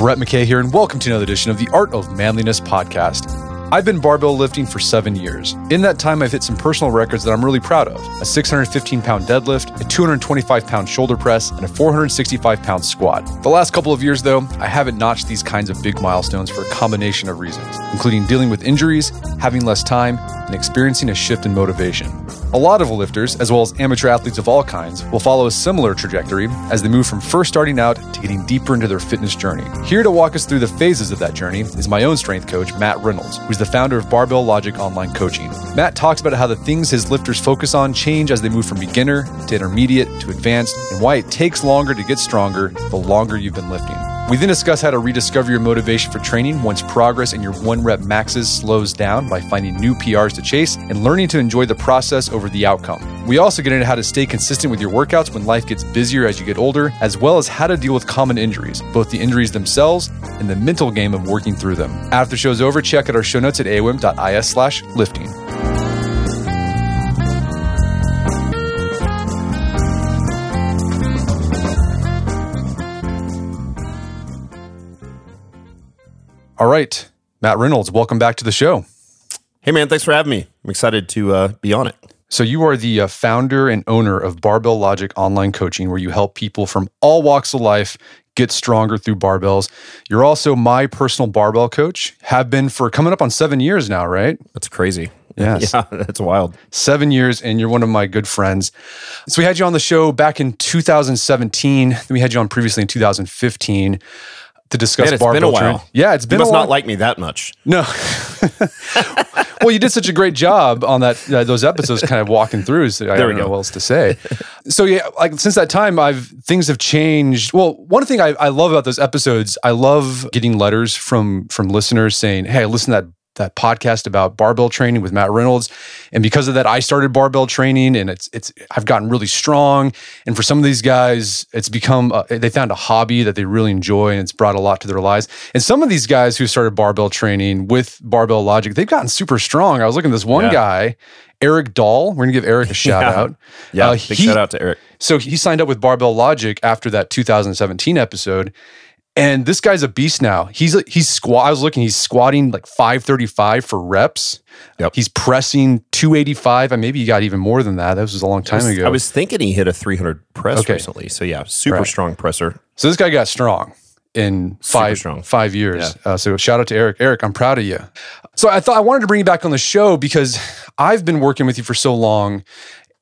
Brett McKay here, and welcome to another edition of the Art of Manliness podcast. I've been barbell lifting for seven years. In that time, I've hit some personal records that I'm really proud of a 615 pound deadlift, a 225 pound shoulder press, and a 465 pound squat. The last couple of years, though, I haven't notched these kinds of big milestones for a combination of reasons, including dealing with injuries, having less time, and experiencing a shift in motivation. A lot of lifters, as well as amateur athletes of all kinds, will follow a similar trajectory as they move from first starting out to getting deeper into their fitness journey. Here to walk us through the phases of that journey is my own strength coach, Matt Reynolds, who's the founder of Barbell Logic Online Coaching. Matt talks about how the things his lifters focus on change as they move from beginner to intermediate to advanced, and why it takes longer to get stronger the longer you've been lifting. We then discuss how to rediscover your motivation for training once progress in your one rep maxes slows down by finding new PRs to chase and learning to enjoy the process over the outcome. We also get into how to stay consistent with your workouts when life gets busier as you get older, as well as how to deal with common injuries, both the injuries themselves and the mental game of working through them. After the show's over, check out our show notes at aom.is slash lifting. All right, Matt Reynolds, welcome back to the show. Hey, man, thanks for having me. I'm excited to uh, be on it. So, you are the uh, founder and owner of Barbell Logic Online Coaching, where you help people from all walks of life get stronger through barbells. You're also my personal barbell coach, have been for coming up on seven years now, right? That's crazy. Yes. Yeah, that's wild. Seven years, and you're one of my good friends. So, we had you on the show back in 2017. Then we had you on previously in 2015 to discuss Man, it's been a while. Yeah, it's You been must a not like me that much. No. well, you did such a great job on that uh, those episodes, kind of walking through. So I There don't know what else to say. so yeah, like since that time, I've things have changed. Well, one thing I, I love about those episodes, I love getting letters from from listeners saying, "Hey, I listened to that." That podcast about barbell training with Matt Reynolds, and because of that, I started barbell training, and it's it's I've gotten really strong. And for some of these guys, it's become a, they found a hobby that they really enjoy, and it's brought a lot to their lives. And some of these guys who started barbell training with Barbell Logic, they've gotten super strong. I was looking at this one Yeah. guy, Eric Dahl. We're gonna give Eric a shout Yeah. out. Yeah, Uh, big he- shout out to Eric. So he signed up with Barbell Logic after that 2017 episode. And this guy's a beast now. He's he's squat. I was looking. He's squatting like 535 for reps. Yep. He's pressing 285, and maybe he got even more than that. That was a long time ago. I was thinking he hit a 300 press Okay. recently. So, yeah, super Right. strong presser. so this guy got strong in five strong. five years. Uh, so shout out to Eric. Eric, I'm proud of you. So I thought I wanted to bring you back on the show because I've been working with you for so long,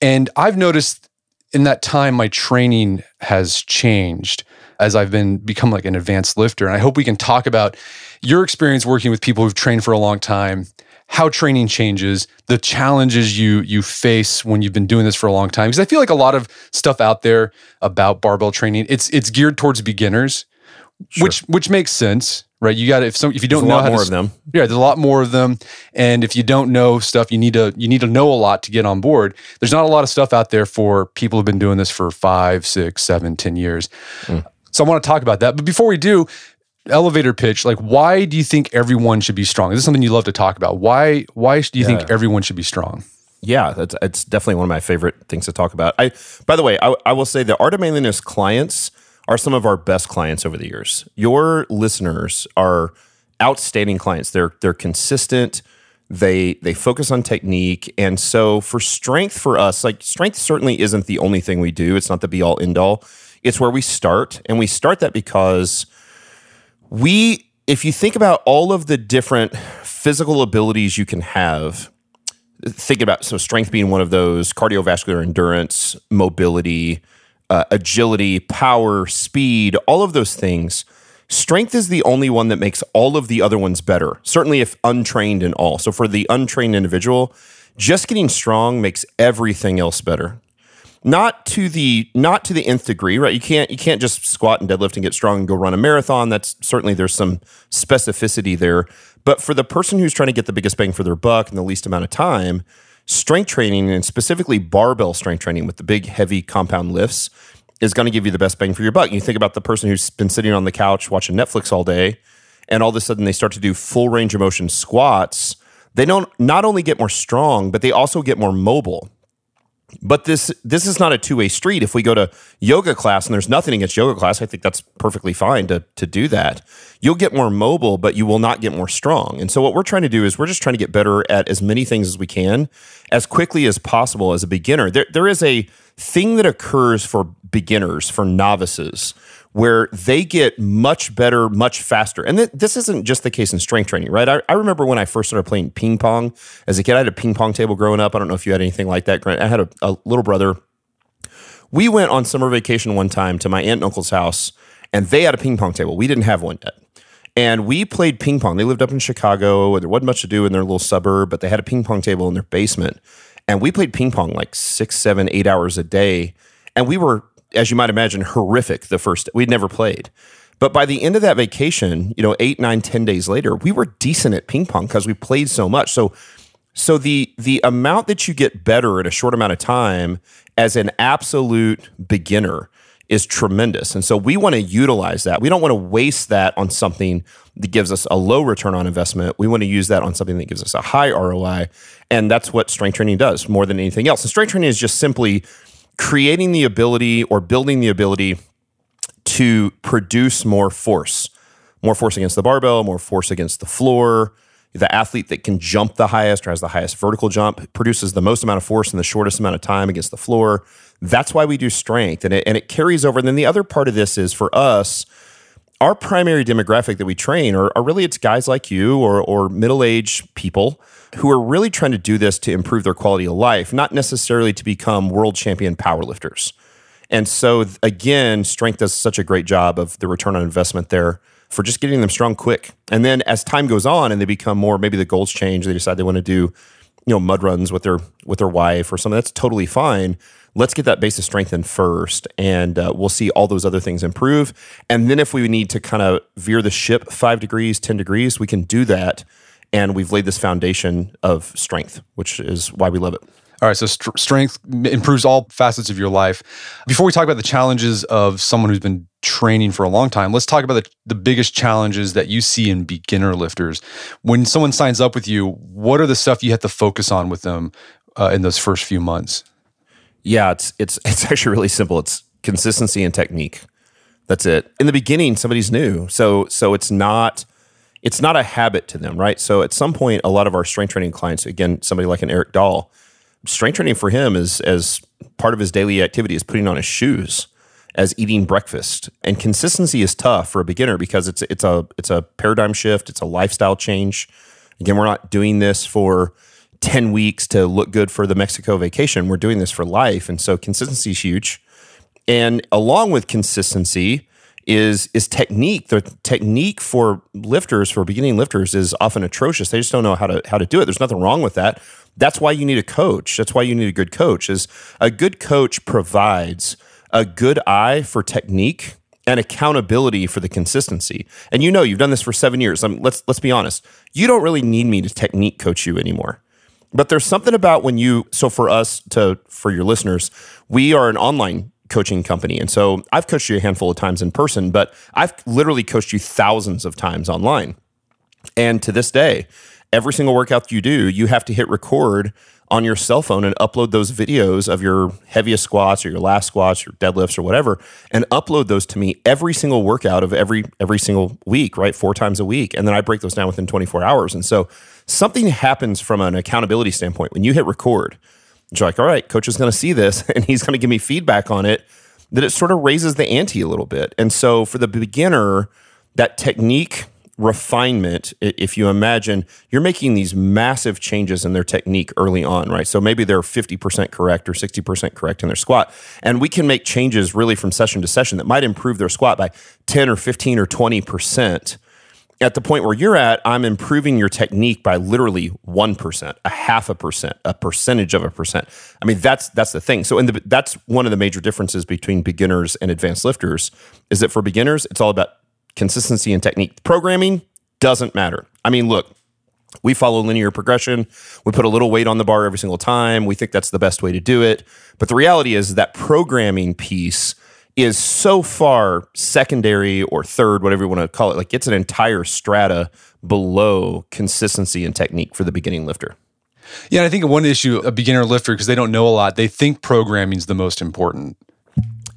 and I've noticed in that time my training has changed as I've been become like an advanced lifter. And I hope we can talk about your experience working with people who've trained for a long time, how training changes, the challenges you you face when you've been doing this for a long time. Because I feel like a lot of stuff out there about barbell training, it's it's geared towards beginners, which which makes sense, right? You got to if some if you don't There's a know lot how more to of them. yeah, there's a lot more of them, and if you don't know stuff, you need to you need to know a lot to get on board. There's not a lot of stuff out there for people who've been doing this for five, six, seven, ten years. Hmm. So I want to talk about that. But before we do, elevator pitch. Like, why do you think everyone should be strong? This is something you love to talk about. Why why do you think everyone should be strong? Yeah, that's it's definitely one of my favorite things to talk about. I, by the way, I, I will say the Art of Manliness clients are some of our best clients over the years. Your listeners are outstanding clients. They're they're consistent. They they focus on technique, and so for strength for us, like strength certainly isn't the only thing we do. It's not the be all end all. It's where we start, and we start that because we, if you think about all of the different physical abilities you can have think about so strength being one of those cardiovascular endurance mobility uh, agility power speed all of those things. Strength is the only one that makes all of the other ones better certainly if untrained in all. So for the untrained individual just getting strong makes everything else better not to the not to the nth degree right? You can't you can't just squat and deadlift and get strong and go run a marathon. That's certainly there's some specificity there. But for the person who's trying to get the biggest bang for their buck in the least amount of time strength training and specifically barbell strength training with the big heavy compound lifts is going to give you the best bang for your buck. You think about the person who's been sitting on the couch watching netflix all day and all of a sudden they start to do full range of motion squats. They don't not only get more strong but they also get more mobile But this this is not a two way street. If we go to yoga class and there's nothing against yoga class, I think that's perfectly fine to to do that. You'll get more mobile, but you will not get more strong. And so what we're trying to do is we're just trying to get better at as many things as we can as quickly as possible as a beginner. There there is a thing that occurs for beginners, for novices, where they get much better, much faster. And th- this isn't just the case in strength training, right? I, I, remember when I first started playing ping pong as a kid, I had a ping pong table growing up. I don't know if you had anything like that. I had a, a little brother. We went on summer vacation one time to my aunt and uncle's house, and they had a ping pong table. We didn't have one yet. And we played ping pong. They lived up in Chicago. and There wasn't much to do in their little suburb, but they had a ping pong table in their basement. And we played ping pong like six, seven, eight hours a day. And we were as you might imagine, horrific the first we'd never played. But by the end of that vacation, you know, eight, nine, ten days later, we were decent at ping pong because we played so much. So so the the amount that you get better in a short amount of time as an absolute beginner is tremendous. And so we want to utilize that. We don't want to waste that on something that gives us a low return on investment. We want to use that on something that gives us a high ROI. And that's what strength training does more than anything else. And strength training is just simply creating the ability or building the ability to produce more force, more force against the barbell, more force against the floor. The athlete that can jump the highest or has the highest vertical jump produces the most amount of force in the shortest amount of time against the floor. That's why we do strength, and it, and it carries over. And then the other part of this is for us, our primary demographic that we train are, are really it's guys like you or, or middle aged people who are really trying to do this to improve their quality of life, not necessarily to become world champion powerlifters. And so, again, strength does such a great job of the return on investment there for just getting them strong quick. And then as time goes on and they become more, maybe the goals change, they decide they want to do, you know, mud runs with their with their wife or something. That's totally fine. Let's get that base of strengthened first, and uh, we'll see all those other things improve. And then if we need to kind of veer the ship five degrees, ten degrees, we can do that and we've laid this foundation of strength, which is why we love it. All right, so st- strength improves all facets of your life. Before we talk about the challenges of someone who's been training for a long time, let's talk about the, the biggest challenges that you see in beginner lifters. When someone signs up with you, what are the stuff you have to focus on with them uh, in those first few months? Yeah, it's it's it's actually really simple. It's consistency and technique. That's it. In the beginning, somebody's new, so so it's not it's not a habit to them, right? So at some point, a lot of our strength training clients, again, somebody like an Eric Dahl, strength training for him is as part of his daily activity is putting on his shoes, as eating breakfast. And consistency is tough for a beginner because it's it's a it's a paradigm shift, it's a lifestyle change. Again, we're not doing this for 10 weeks to look good for the Mexico vacation. We're doing this for life. And so consistency is huge. And along with consistency, is is technique. The technique for lifters, for beginning lifters, is often atrocious. They just don't know how to how to do it. There's nothing wrong with that. That's why you need a coach. That's why you need a good coach. Is a good coach provides a good eye for technique and accountability for the consistency. And you know, you've done this for seven years. Um, let's let's be honest. You don't really need me to technique coach you anymore. But there's something about when you. So for us to for your listeners, we are an online coaching company. And so I've coached you a handful of times in person, but I've literally coached you thousands of times online. And to this day, every single workout you do, you have to hit record on your cell phone and upload those videos of your heaviest squats or your last squats, your deadlifts or whatever, and upload those to me every single workout of every every single week, right? Four times a week. And then I break those down within 24 hours. And so something happens from an accountability standpoint when you hit record you're like, all right, coach is going to see this and he's going to give me feedback on it, that it sort of raises the ante a little bit. And so for the beginner, that technique refinement, if you imagine you're making these massive changes in their technique early on, right? So maybe they're 50% correct or 60% correct in their squat. And we can make changes really from session to session that might improve their squat by 10 or 15 or 20% at the point where you're at, I'm improving your technique by literally 1%, a half a percent, a percentage of a percent. I mean, that's that's the thing. So the, that's one of the major differences between beginners and advanced lifters is that for beginners, it's all about consistency and technique. Programming doesn't matter. I mean, look, we follow linear progression. We put a little weight on the bar every single time. We think that's the best way to do it. But the reality is that programming piece is so far secondary or third, whatever you want to call it. Like it's an entire strata below consistency and technique for the beginning lifter. Yeah, I think one issue a beginner lifter because they don't know a lot, they think programming is the most important.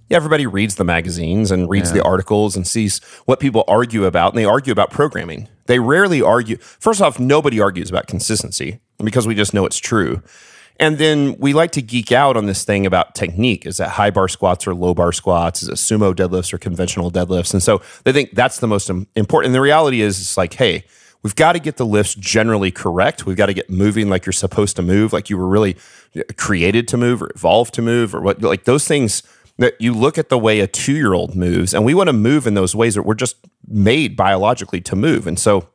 Yeah, everybody reads the magazines and reads yeah. the articles and sees what people argue about, and they argue about programming. They rarely argue. First off, nobody argues about consistency because we just know it's true. And then we like to geek out on this thing about technique. Is that high bar squats or low bar squats? Is it sumo deadlifts or conventional deadlifts? And so they think that's the most important. And the reality is, it's like, hey, we've got to get the lifts generally correct. We've got to get moving like you're supposed to move, like you were really uh, created to move or evolved to move, or what, like those things that you look at the way a two year old moves, and we want to move in those ways that we're just made biologically to move. And so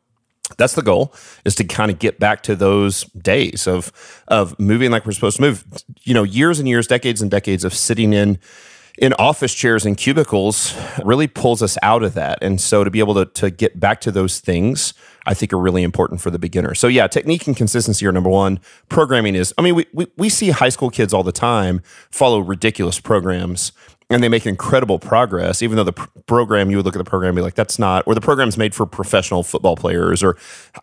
that's the goal is to kind of get back to those days of of moving like we're supposed to move. You know years and years decades and decades of sitting in in office chairs and cubicles really pulls us out of that. And so to be able to, to get back to those things i think are really important for the beginner. So yeah technique and consistency are number one. Programming is i mean we, we, we see high school kids all the time follow ridiculous programs and they make incredible progress, even though the pr- program, you would look at the program and be like, that's not, or the program's made for professional football players or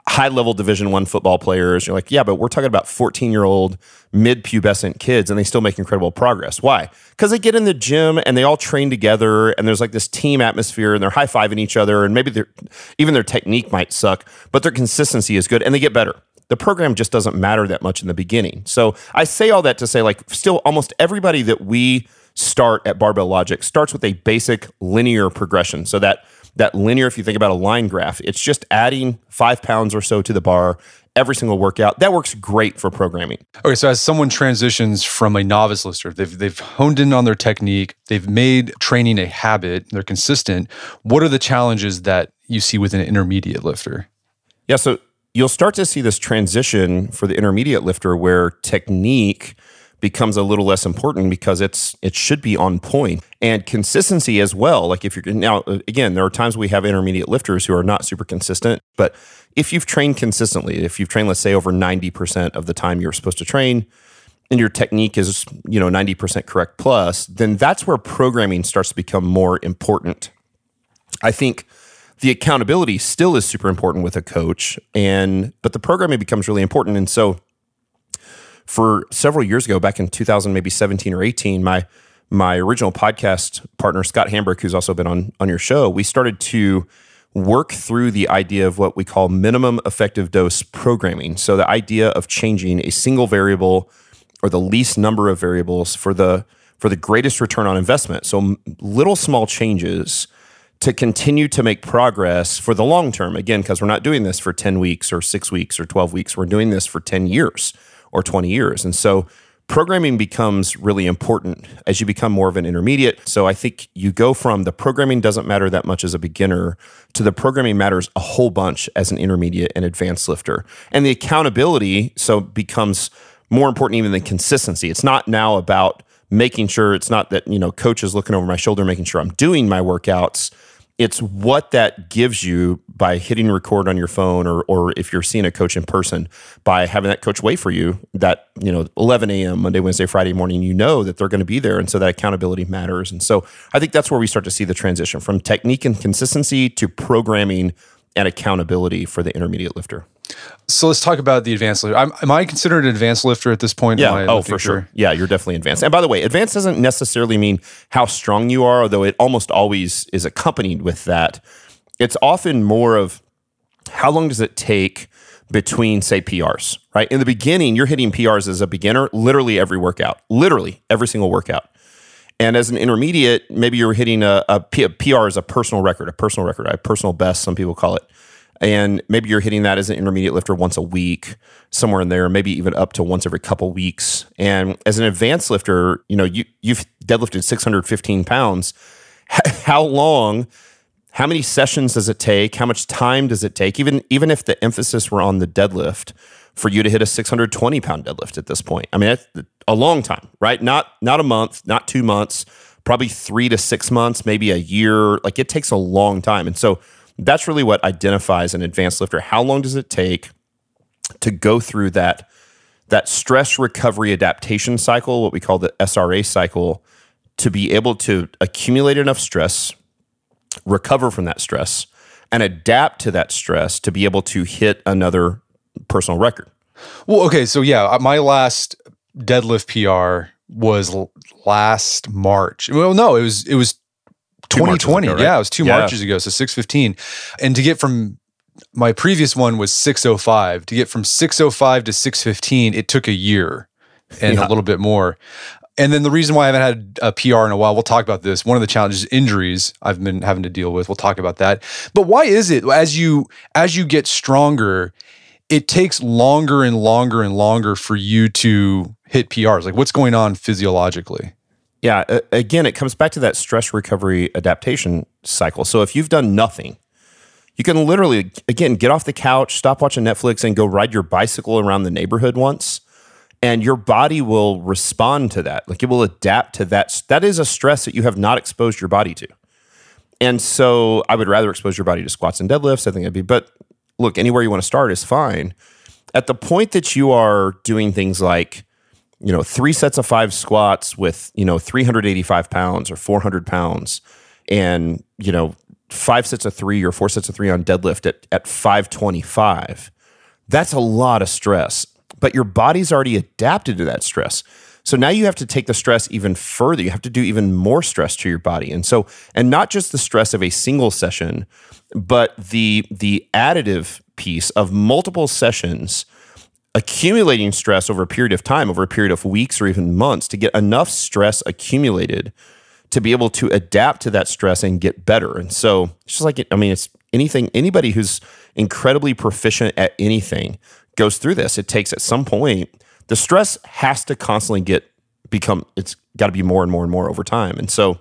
high level division one football players. You're like, yeah, but we're talking about 14 year old mid pubescent kids and they still make incredible progress. Why? Because they get in the gym and they all train together and there's like this team atmosphere and they're high fiving each other and maybe even their technique might suck, but their consistency is good and they get better the program just doesn't matter that much in the beginning. So I say all that to say, like, still almost everybody that we start at Barbell Logic starts with a basic linear progression. So that that linear, if you think about a line graph, it's just adding five pounds or so to the bar every single workout. That works great for programming. Okay, so as someone transitions from a novice lifter, they've they've honed in on their technique, they've made training a habit, they're consistent. What are the challenges that you see with an intermediate lifter? Yeah, so you'll start to see this transition for the intermediate lifter where technique becomes a little less important because it's it should be on point and consistency as well. Like if you're now again there are times we have intermediate lifters who are not super consistent but if you've trained consistently if you've trained let's say over 90% of the time you're supposed to train and your technique is you know 90% correct plus then that's where programming starts to become more important. I think the accountability still is super important with a coach and but the programming becomes really important. And so for several years ago, back in 2000, maybe 17 or 18, my my original podcast partner Scott Hambrick, who's also been on on your show, we started to work through the idea of what we call minimum effective dose programming. So the idea of changing a single variable or the least number of variables for the for the greatest return on investment. So little small changes to continue to make progress for the long term. Again, because we're not doing this for 10 weeks or 6 weeks or 12 weeks. We're doing this for 10 years or 20 years. And so programming becomes really important as you become more of an intermediate. So I think you go from the programming doesn't matter that much as a beginner to the programming matters a whole bunch as an intermediate and advanced lifter. And the accountability so becomes more important even than consistency. It's not now about making sure it's not that, you know, coach is looking over my shoulder making sure I'm doing my workouts it's what that gives you by hitting record on your phone or or if you're seeing a coach in person by having that coach wait for you that you know 11 a.m monday wednesday friday morning you know that they're going to be there and so that accountability matters. And so i think that's where we start to see the transition from technique and consistency to programming and accountability for the intermediate lifter so let's talk about the advanced lifter. am I considered an advanced lifter at this point? Yeah. Oh, for sure. Yeah, you're definitely advanced. And by the way, advanced doesn't necessarily mean how strong you are, although it almost always is accompanied with that. It's often more of how long does it take between, say, PRs, right? In the beginning, you're hitting PRs as a beginner literally every workout, literally every single workout. And as an intermediate, maybe you're hitting a, a, a PR as a personal record, a personal record, a personal best, some people call it and maybe you're hitting that as an intermediate lifter once a week somewhere in there maybe even up to once every couple weeks. And as an advanced lifter you know you, you've deadlifted 615 pounds. How long how many sessions does it take? How much time does it take? Even even if the emphasis were on the deadlift for you to hit a 620 pound deadlift at this point. I mean that's a long time right? Not not a month not two months probably three to six months maybe a year. Like it takes a long time. And so that's really what identifies an advanced lifter. How long does it take to go through that that stress recovery adaptation cycle, what we call the SRA cycle, to be able to accumulate enough stress, recover from that stress, and adapt to that stress to be able to hit another personal record. Well, okay, so yeah, uh, my last deadlift PR was last March. Well, no, it was it was 2020. ago, right? Yeah, it was two Yeah. Marches ago, so 615. And to get from my previous one was 605. To get from 605 to 615, it took a year and Yeah. a little bit more. And then the reason why I haven't had a PR in a while, we'll talk about this. One of the challenges, injuries I've been having to deal with. We'll talk about that. But why is it as you as you get stronger, it takes longer and longer and longer for you to hit PRs? Like what's going on physiologically? Yeah, again, it comes back to that stress recovery adaptation cycle. So if you've done nothing, you can literally, again, get off the couch, stop watching Netflix, and go ride your bicycle around the neighborhood once. And your body will respond to that. Like it will adapt to that. That is a stress that you have not exposed your body to. And so I would rather expose your body to squats and deadlifts. I think that'd be, but look, anywhere you want to start is fine. At the point that you are doing things like, you know, three sets of five squats with, you know, 385 pounds or 400 pounds and, you know, five sets of three or four sets of three on deadlift at, at 525, that's a lot of stress. But your body's already adapted to that stress. So now you have to take the stress even further. You have to do even more stress to your body. And so, and not just the stress of a single session, but the the additive piece of multiple sessions accumulating stress over a period of time, over a period of weeks or even months to get enough stress accumulated to be able to adapt to that stress and get better. And so it's just like, I mean, it's anything, anybody who's incredibly proficient at anything goes through this. It takes at some point, the stress has to constantly get become, it's got to be more and more and more over time. And so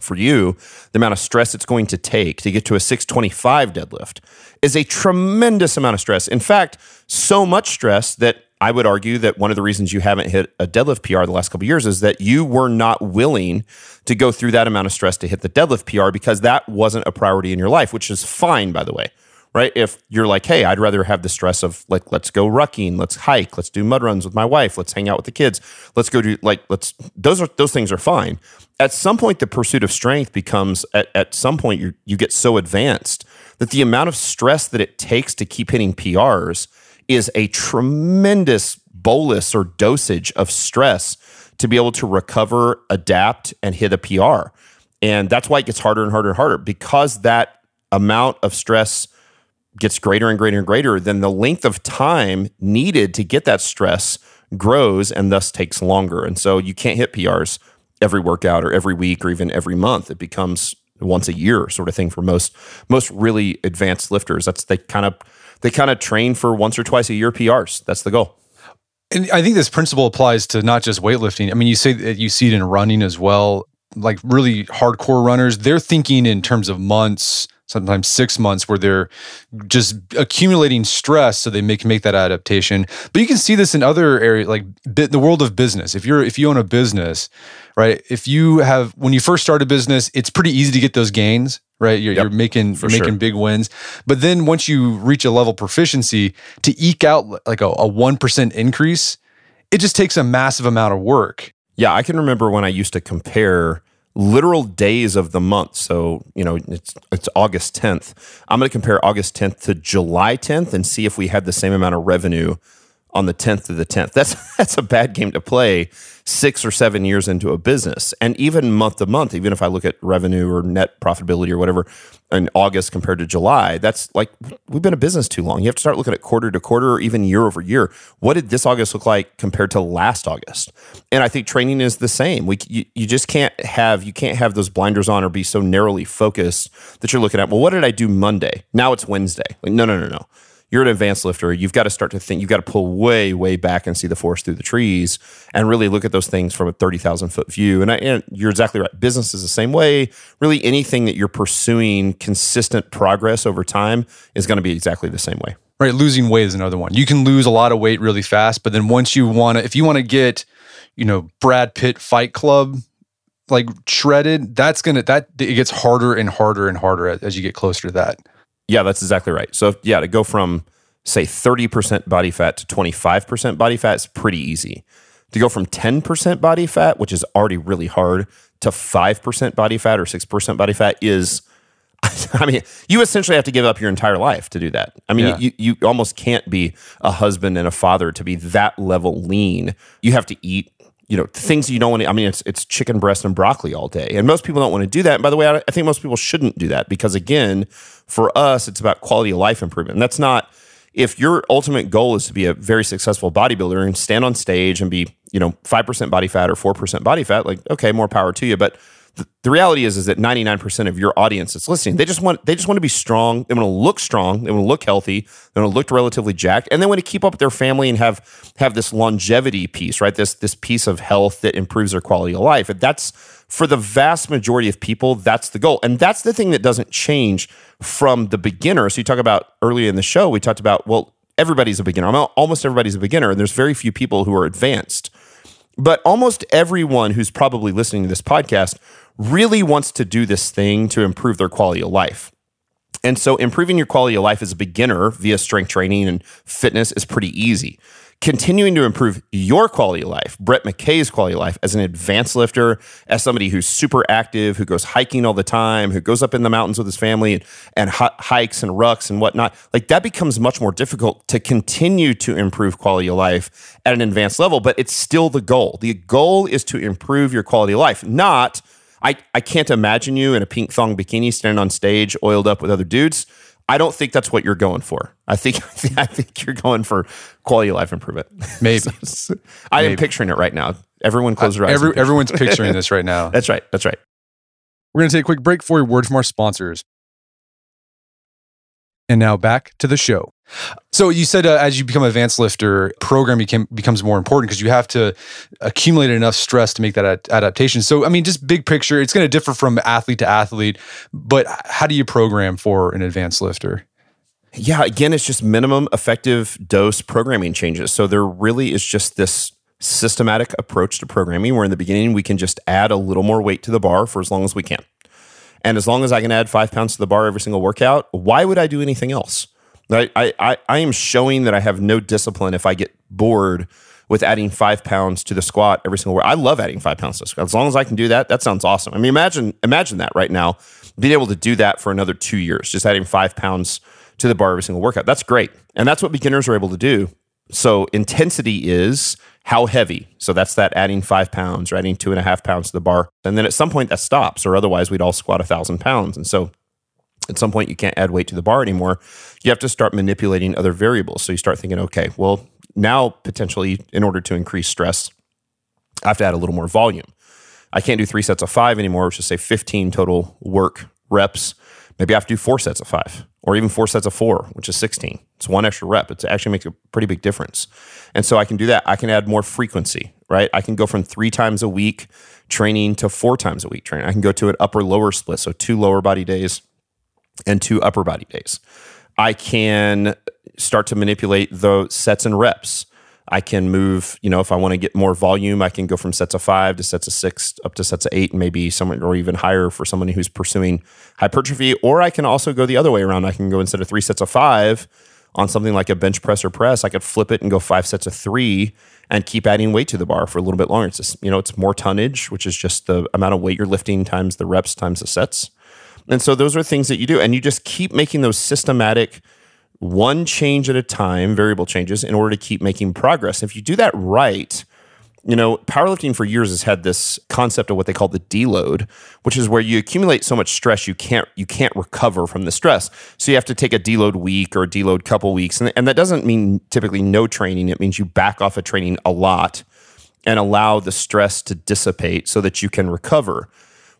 for you, the amount of stress it's going to take to get to a 625 deadlift is a tremendous amount of stress. In fact, so much stress that I would argue that one of the reasons you haven't hit a deadlift PR the last couple years is that you were not willing to go through that amount of stress to hit the deadlift PR because that wasn't a priority in your life, which is fine, by the way. Right? If you're like, hey, I'd rather have the stress of like, let's go rucking, let's hike, let's do mud runs with my wife, let's hang out with the kids, let's go do like, let's those are those things are fine. At some point, the pursuit of strength becomes at, at some point you you get so advanced that the amount of stress that it takes to keep hitting PRs is a tremendous bolus or dosage of stress to be able to recover, adapt, and hit a PR. And that's why it gets harder and harder and harder because that amount of stress gets greater and greater and greater, then the length of time needed to get that stress grows and thus takes longer. And so you can't hit PRs every workout or every week or even every month. It becomes once a year sort of thing for most most really advanced lifters. That's they kind of they kind of train for once or twice a year PRs. That's the goal. And I think this principle applies to not just weightlifting. I mean, you say that you see it in running as well. Like really hardcore runners, they're thinking in terms of months, sometimes six months, where they're just accumulating stress so they make make that adaptation. But you can see this in other areas, like bi- the world of business. If you're if you own a business, right? If you have when you first start a business, it's pretty easy to get those gains, right? You're, Yep, you're making you're making sure. big wins. But then once you reach a level of proficiency, to eke out like a one percent increase, it just takes a massive amount of work. Yeah, I can remember when I used to compare literal days of the month. So, you know, it's it's August 10th. I'm going to compare August 10th to July 10th and see if we had the same amount of revenue on the 10th to the 10th. That's that's a bad game to play 6 or 7 years into a business. And even month to month, even if I look at revenue or net profitability or whatever in August compared to July, that's like we've been a business too long. You have to start looking at quarter to quarter or even year over year. What did this August look like compared to last August? And I think training is the same. We you, you just can't have you can't have those blinders on or be so narrowly focused that you're looking at, well, what did I do Monday? Now it's Wednesday. Like no, no, no, no. You're an advanced lifter. You've got to start to think, you've got to pull way, way back and see the forest through the trees and really look at those things from a 30,000 foot view. And, I, and you're exactly right. Business is the same way. Really, anything that you're pursuing consistent progress over time is going to be exactly the same way. Right, losing weight is another one. You can lose a lot of weight really fast, but then once you want to, if you want to get, you know, Brad Pitt Fight Club like shredded, that's gonna that it gets harder and harder and harder as you get closer to that. Yeah, that's exactly right. So, yeah, to go from, say, 30% body fat to 25% body fat is pretty easy. To go from 10% body fat, which is already really hard, to 5% body fat or 6% body fat is I mean, you essentially have to give up your entire life to do that. I mean, Yeah. you, you almost can't be a husband and a father to be that level lean. You have to eat, you know, things you don't want to. I mean, it's it's chicken breast and broccoli all day, and most people don't want to do that. And by the way, I, I think most people shouldn't do that because again, for us, it's about quality of life improvement. And that's not if your ultimate goal is to be a very successful bodybuilder and stand on stage and be, you know, five percent body fat or four percent body fat, like okay, more power to you, but the, reality is is that 99% of your audience that's listening they just want they just want to be strong they want to look strong they want to look healthy they want to look relatively jacked and they want to keep up with their family and have have this longevity piece right? This this piece of health that improves their quality of life. And that's for the vast majority of people that's the goal. And that's the thing that doesn't change from the beginner. So you talk about earlier in the show we talked about well everybody's a beginner. Almost everybody's a beginner and there's very few people who are advanced. But almost everyone who's probably listening to this podcast really wants to do this thing to improve their quality of life. And so improving your quality of life as a beginner via strength training and fitness is pretty easy. Continuing to improve your quality of life, Brett McKay's quality of life as an advanced lifter, as somebody who's super active, who goes hiking all the time, who goes up in the mountains with his family and, and hi- hikes and rucks and whatnot, like that becomes much more difficult to continue to improve quality of life at an advanced level, but it's still the goal. The goal is to improve your quality of life, not I, I can't imagine you in a pink thong bikini standing on stage, oiled up with other dudes. I don't think that's what you're going for. I think I think you're going for quality of life improvement. Maybe. I am picturing it right now. Everyone close their uh, eyes. Every, picture- everyone's picturing this right now. That's right. That's right. We're going to take a quick break for a word from our sponsors. And now back to the show. So you said uh, as you become an advanced lifter, program became, becomes more important because you have to accumulate enough stress to make that ad- adaptation. So I mean, just big picture, it's going to differ from athlete to athlete. But how do you program for an advanced lifter? Yeah, again, it's just minimum effective dose programming changes. So there really is just this systematic approach to programming where in the beginning we can just add a little more weight to the bar for as long as we can. And as long as I can add five pounds to the bar every single workout, why would I do anything else? I, I, I, am showing that I have no discipline if I get bored with adding five pounds to the squat every single workout. I love adding five pounds to the squat. As long as I can do that, that sounds awesome. I mean, imagine imagine that right now, being able to do that for another two years, just adding five pounds to the bar every single workout. That's great. And that's what beginners are able to do. So intensity is how heavy. So that's that adding five pounds or adding two and a half pounds to the bar. And then at some point that stops, or otherwise we'd all squat a thousand pounds. And so at some point you can't add weight to the bar anymore. You have to start manipulating other variables. So you start thinking, okay, well, now potentially in order to increase stress, I have to add a little more volume. I can't do three sets of five anymore, which is say 15 total work reps. Maybe I have to do four sets of five or even four sets of four, which is 16. It's one extra rep. It actually makes a pretty big difference. And so I can do that. I can add more frequency, right? I can go from three times a week training to four times a week training. I can go to an upper lower split. So two lower body days and two upper body days. I can start to manipulate the sets and reps. I can move, you know, if I want to get more volume, I can go from sets of five to sets of six up to sets of eight, and maybe someone or even higher for someone who's pursuing hypertrophy. Or I can also go the other way around. I can go instead of three sets of five on something like a bench press or press, I could flip it and go five sets of three and keep adding weight to the bar for a little bit longer. It's just, you know, it's more tonnage, which is just the amount of weight you're lifting times the reps times the sets. And so those are things that you do. And you just keep making those systematic, one change at a time, variable changes in order to keep making progress. If you do that right, you know, powerlifting for years has had this concept of what they call the deload, which is where you accumulate so much stress you can't you can't recover from the stress. So you have to take a deload week or a deload couple weeks, and, and that doesn't mean typically no training. It means you back off of training a lot and allow the stress to dissipate so that you can recover.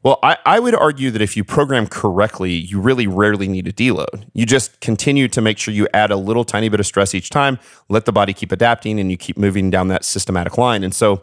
Well, I, I would argue that if you program correctly, you really rarely need a deload. You just continue to make sure you add a little tiny bit of stress each time, let the body keep adapting, and you keep moving down that systematic line. And so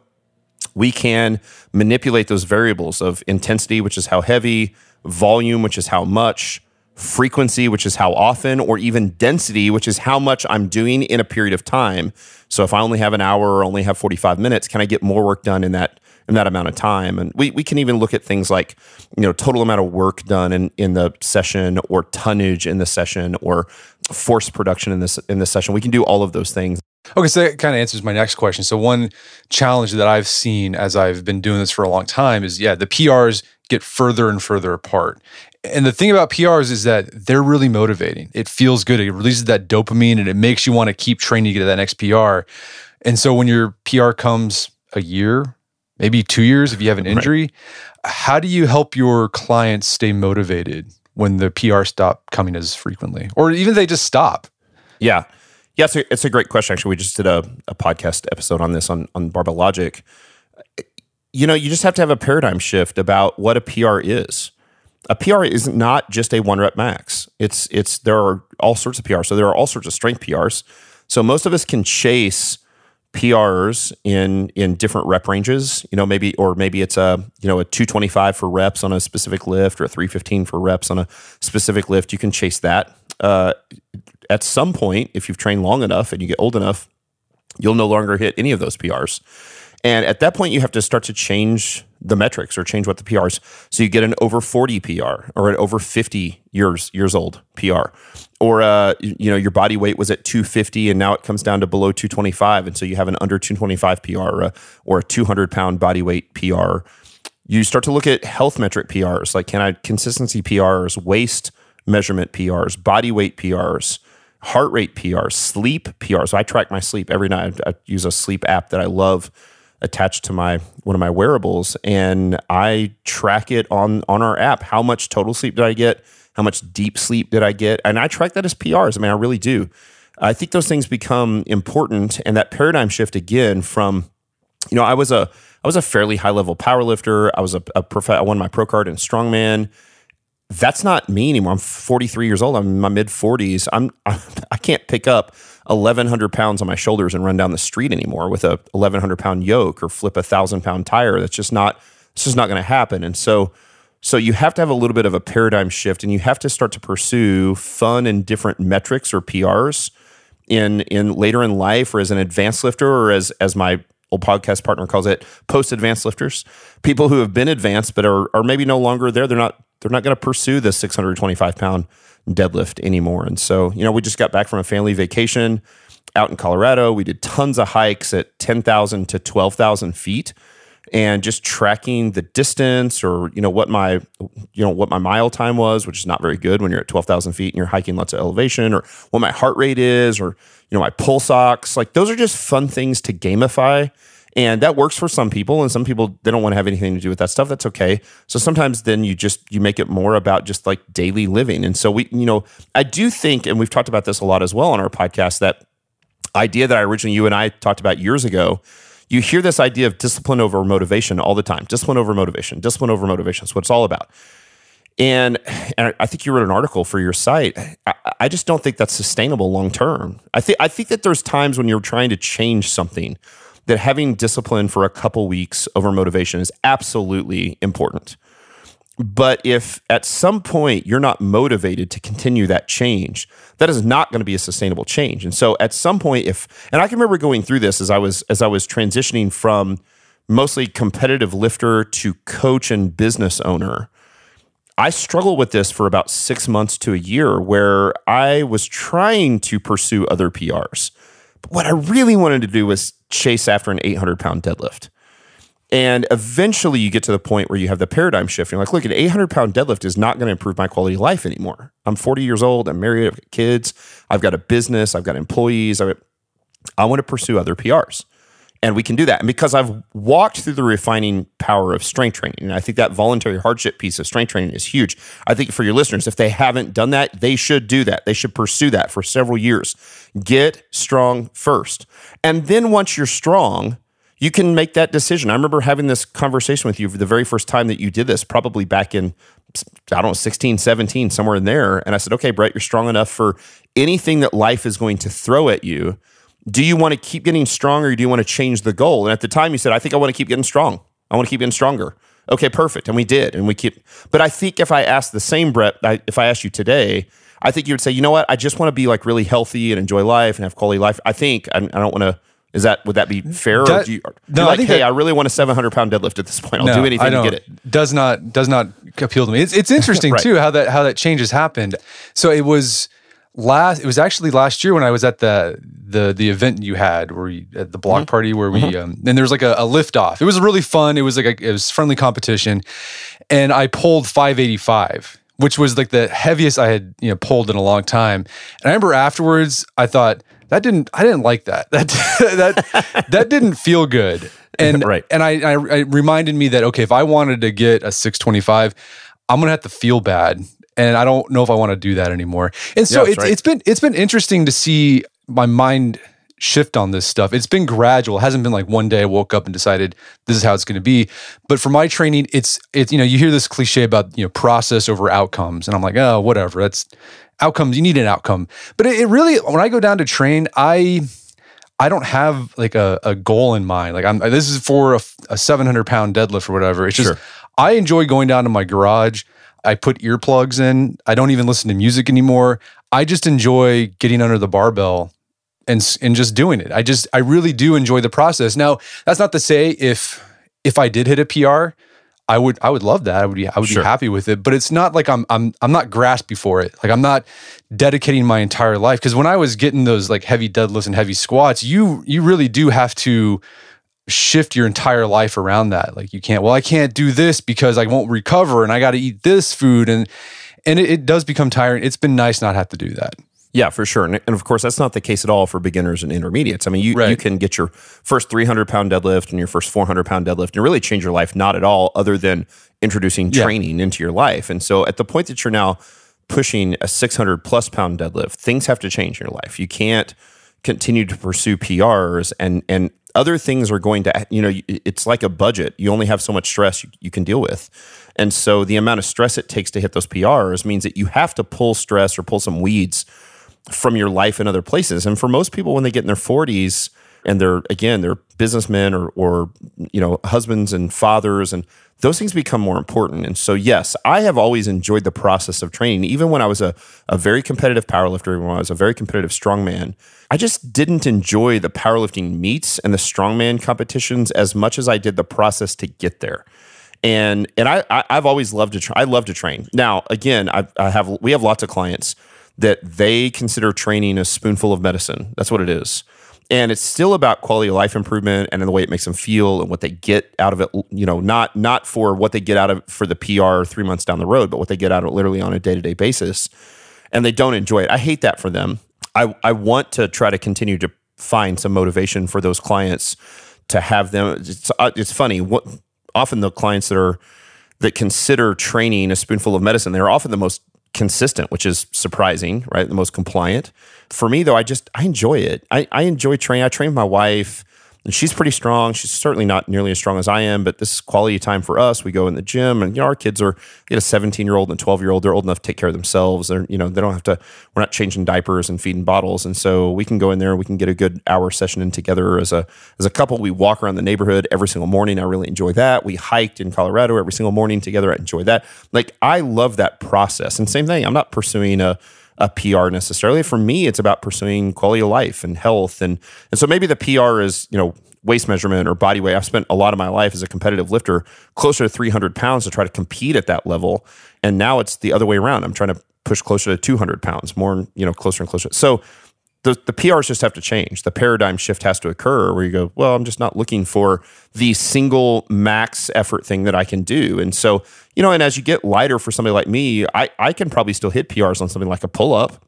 we can manipulate those variables of intensity, which is how heavy, volume, which is how much, frequency, which is how often, or even density, which is how much I'm doing in a period of time. So if I only have an hour or only have 45 minutes, can I get more work done in that in that amount of time? And we, we can even look at things like, you know, total amount of work done in, in the session or tonnage in the session or force production in this in this session. We can do all of those things. Okay, so that kind of answers my next question. So one challenge that I've seen as I've been doing this for a long time is yeah, the PRs get further and further apart. And the thing about PRs is that they're really motivating. It feels good. It releases that dopamine and it makes you want to keep training to get that next PR. And so when your PR comes a year, maybe two years if you have an injury, right. how do you help your clients stay motivated when the PR stop coming as frequently? Or even they just stop? Yeah. Yeah, it's a, it's a great question. Actually, we just did a, a podcast episode on this on, on Barbell Logic. You know, you just have to have a paradigm shift about what a PR is. A PR is not just a one rep max. It's it's there are all sorts of PRs. So there are all sorts of strength PRs. So most of us can chase PRs in in different rep ranges. You know, maybe or maybe it's a you know a 225 for reps on a specific lift or a 315 for reps on a specific lift. You can chase that. Uh, at some point, if you've trained long enough and you get old enough, you'll no longer hit any of those PRs. And at that point, you have to start to change the metrics or change what the PRs. So you get an over 40 PR or an over 50 years years old PR, or uh, you know your body weight was at 250 and now it comes down to below 225, and so you have an under 225 PR or a, or a 200 pound body weight PR. You start to look at health metric PRs like can I consistency PRs, waist measurement PRs, body weight PRs heart rate PRs, sleep PRs. So I track my sleep every night. I use a sleep app that I love attached to my one of my wearables and I track it on on our app. How much total sleep did I get? How much deep sleep did I get? And I track that as PRs. I mean, I really do. I think those things become important and that paradigm shift again from you know, I was a I was a fairly high level power lifter. I was a, a prof- I won my pro card in strongman that's not me anymore. I'm 43 years old. I'm in my mid 40s. I'm I can't pick up 1,100 pounds on my shoulders and run down the street anymore with a 1,100 pound yoke or flip a thousand pound tire. That's just not. This is not going to happen. And so, so you have to have a little bit of a paradigm shift, and you have to start to pursue fun and different metrics or PRs in in later in life, or as an advanced lifter, or as as my old podcast partner calls it, post advanced lifters. People who have been advanced but are are maybe no longer there. They're not they're not going to pursue the 625 pound deadlift anymore. And so, you know, we just got back from a family vacation out in Colorado. We did tons of hikes at 10,000 to 12,000 feet and just tracking the distance or, you know, what my, you know, what my mile time was, which is not very good when you're at 12,000 feet and you're hiking lots of elevation or what my heart rate is or, you know, my pulse ox. Like those are just fun things to gamify and that works for some people and some people they don't want to have anything to do with that stuff that's okay so sometimes then you just you make it more about just like daily living and so we you know i do think and we've talked about this a lot as well on our podcast that idea that i originally you and i talked about years ago you hear this idea of discipline over motivation all the time discipline over motivation discipline over motivation that's what it's all about and, and I think you wrote an article for your site. I, I just don't think that's sustainable long term. I think I think that there's times when you're trying to change something that having discipline for a couple weeks over motivation is absolutely important. But if at some point you're not motivated to continue that change, that is not going to be a sustainable change. And so at some point if and I can remember going through this as I was as I was transitioning from mostly competitive lifter to coach and business owner. I struggled with this for about 6 months to a year where I was trying to pursue other PRs. But what I really wanted to do was chase after an 800 pound deadlift. And eventually you get to the point where you have the paradigm shift. You're like, look, an 800 pound deadlift is not going to improve my quality of life anymore. I'm 40 years old. I'm married. I've got kids. I've got a business. I've got employees. I, I want to pursue other PRs. And we can do that. And because I've walked through the refining power of strength training, and I think that voluntary hardship piece of strength training is huge. I think for your listeners, if they haven't done that, they should do that. They should pursue that for several years. Get strong first. And then once you're strong, you can make that decision. I remember having this conversation with you for the very first time that you did this, probably back in, I don't know, 16, 17, somewhere in there. And I said, okay, Brett, you're strong enough for anything that life is going to throw at you do you want to keep getting stronger or do you want to change the goal? And at the time you said, I think I want to keep getting strong. I want to keep getting stronger. Okay, perfect. And we did. And we keep, but I think if I asked the same Brett, I, if I asked you today, I think you would say, you know what? I just want to be like really healthy and enjoy life and have quality life. I think I, I don't want to. Is that would that be fair? Or do you, no, like, I hey, that, I really want a 700 pound deadlift at this point. I'll no, do anything to get it. Does not does not appeal to me. It's it's interesting right. too how that how that change has happened. So it was last it was actually last year when I was at the the the event you had where you, at the block party where we um and there was like a, a lift off. It was really fun. It was like a it was friendly competition, and I pulled 585, which was like the heaviest I had you know pulled in a long time. And I remember afterwards, I thought that didn't I didn't like that that that that didn't feel good. And Right. and I, I it reminded me that okay, if I wanted to get a 625, I'm gonna have to feel bad. And I don't know if I want to do that anymore. And so Yeah, it's right. it's been it's been interesting to see my mind shift on this stuff. It's been gradual. It hasn't been like one day I woke up and decided this is how it's going to be. But for my training, it's it's you know you hear this cliche about you know process over outcomes, and I'm like oh whatever. That's outcomes. You need an outcome. But it, it really when I go down to train, I I don't have like a, a goal in mind. Like I'm this is for a, a 700 pound deadlift or whatever. It's just Sure. I enjoy going down to my garage. I put earplugs in. I don't even listen to music anymore. I just enjoy getting under the barbell and and just doing it. I just I really do enjoy the process. Now, that's not to say if if I did hit a PR, I would I would love that. I would be I would Sure. be happy with it. But it's not like I'm I'm I'm not grasping for it. Like I'm not dedicating my entire life because when I was getting those like heavy deadlifts and heavy squats, you you really do have to shift your entire life around that. Like you can't, well, I can't do this because I won't recover and I got to eat this food. And, and it, it does become tiring. It's been nice not have to do that. Yeah, for sure. And, and of course, that's not the case at all for beginners and intermediates. I mean, you, you can get your first 300 pound deadlift and your first 400 pound deadlift and really change your life, not at all, other than introducing Yeah. training into your life. And so at the point that you're now pushing a 600 plus pound deadlift, things have to change in your life. You can't continue to pursue PRs and, and, other things are going to, you know, it's like a budget. You only have so much stress you, you can deal with. And so the amount of stress it takes to hit those PRs means that you have to pull stress or pull some weeds from your life in other places. And for most people, when they get in their 40s and they're, again, they're businessmen or, or, you know, husbands and fathers, and those things become more important. And so, yes, I have always enjoyed the process of training. Even when I was a, a very competitive powerlifter, when I was a very competitive strongman, I just didn't enjoy the powerlifting meets and the strongman competitions as much as I did the process to get there and and I, I I've always loved to. I love to train. Now, again, I, I have we have lots of clients that they consider training a spoonful of medicine. That's what it is, and it's still about quality of life improvement and the way it makes them feel and what they get out of it. You know, not not for what they get out of for the PR three months down the road, but what they get out of it literally on a day to day basis, and they don't enjoy it. I hate that for them. I I want to try to continue to find some motivation for those clients to have them. It's, uh, it's funny. What often the clients that are that consider training a spoonful of medicine, they're often the most consistent, which is surprising, right? The most compliant. For me, though, I just I enjoy it. I, I enjoy training. I train my wife, and she's pretty strong. She's certainly not nearly as strong as I am, but this is quality time for us. We go in the gym, and you know our kids are got a 17 year old and a 12 year old. They're old enough to take care of themselves. They're you know they don't have to. We're not changing diapers and feeding bottles, and so we can go in there. We can get a good hour session in together as a as a couple. We walk around the neighborhood every single morning. I really enjoy that. We hiked in Colorado every single morning together. I enjoy that. Like I love that process. And same thing. I'm not pursuing a a PR necessarily. For me, it's about pursuing quality of life and health. And and so maybe the PR is, you know, waist measurement or body weight. I've spent a lot of my life as a competitive lifter closer to 300 pounds to try to compete at that level. And now it's the other way around. I'm trying to push closer to 200 pounds, more, you know, closer and closer. So the, the PRs just have to change. The paradigm shift has to occur where you go, well, I'm just not looking for the single max effort thing that I can do. And so, you know, and as you get lighter for somebody like me, I, I can probably still hit PRs on something like a pull up.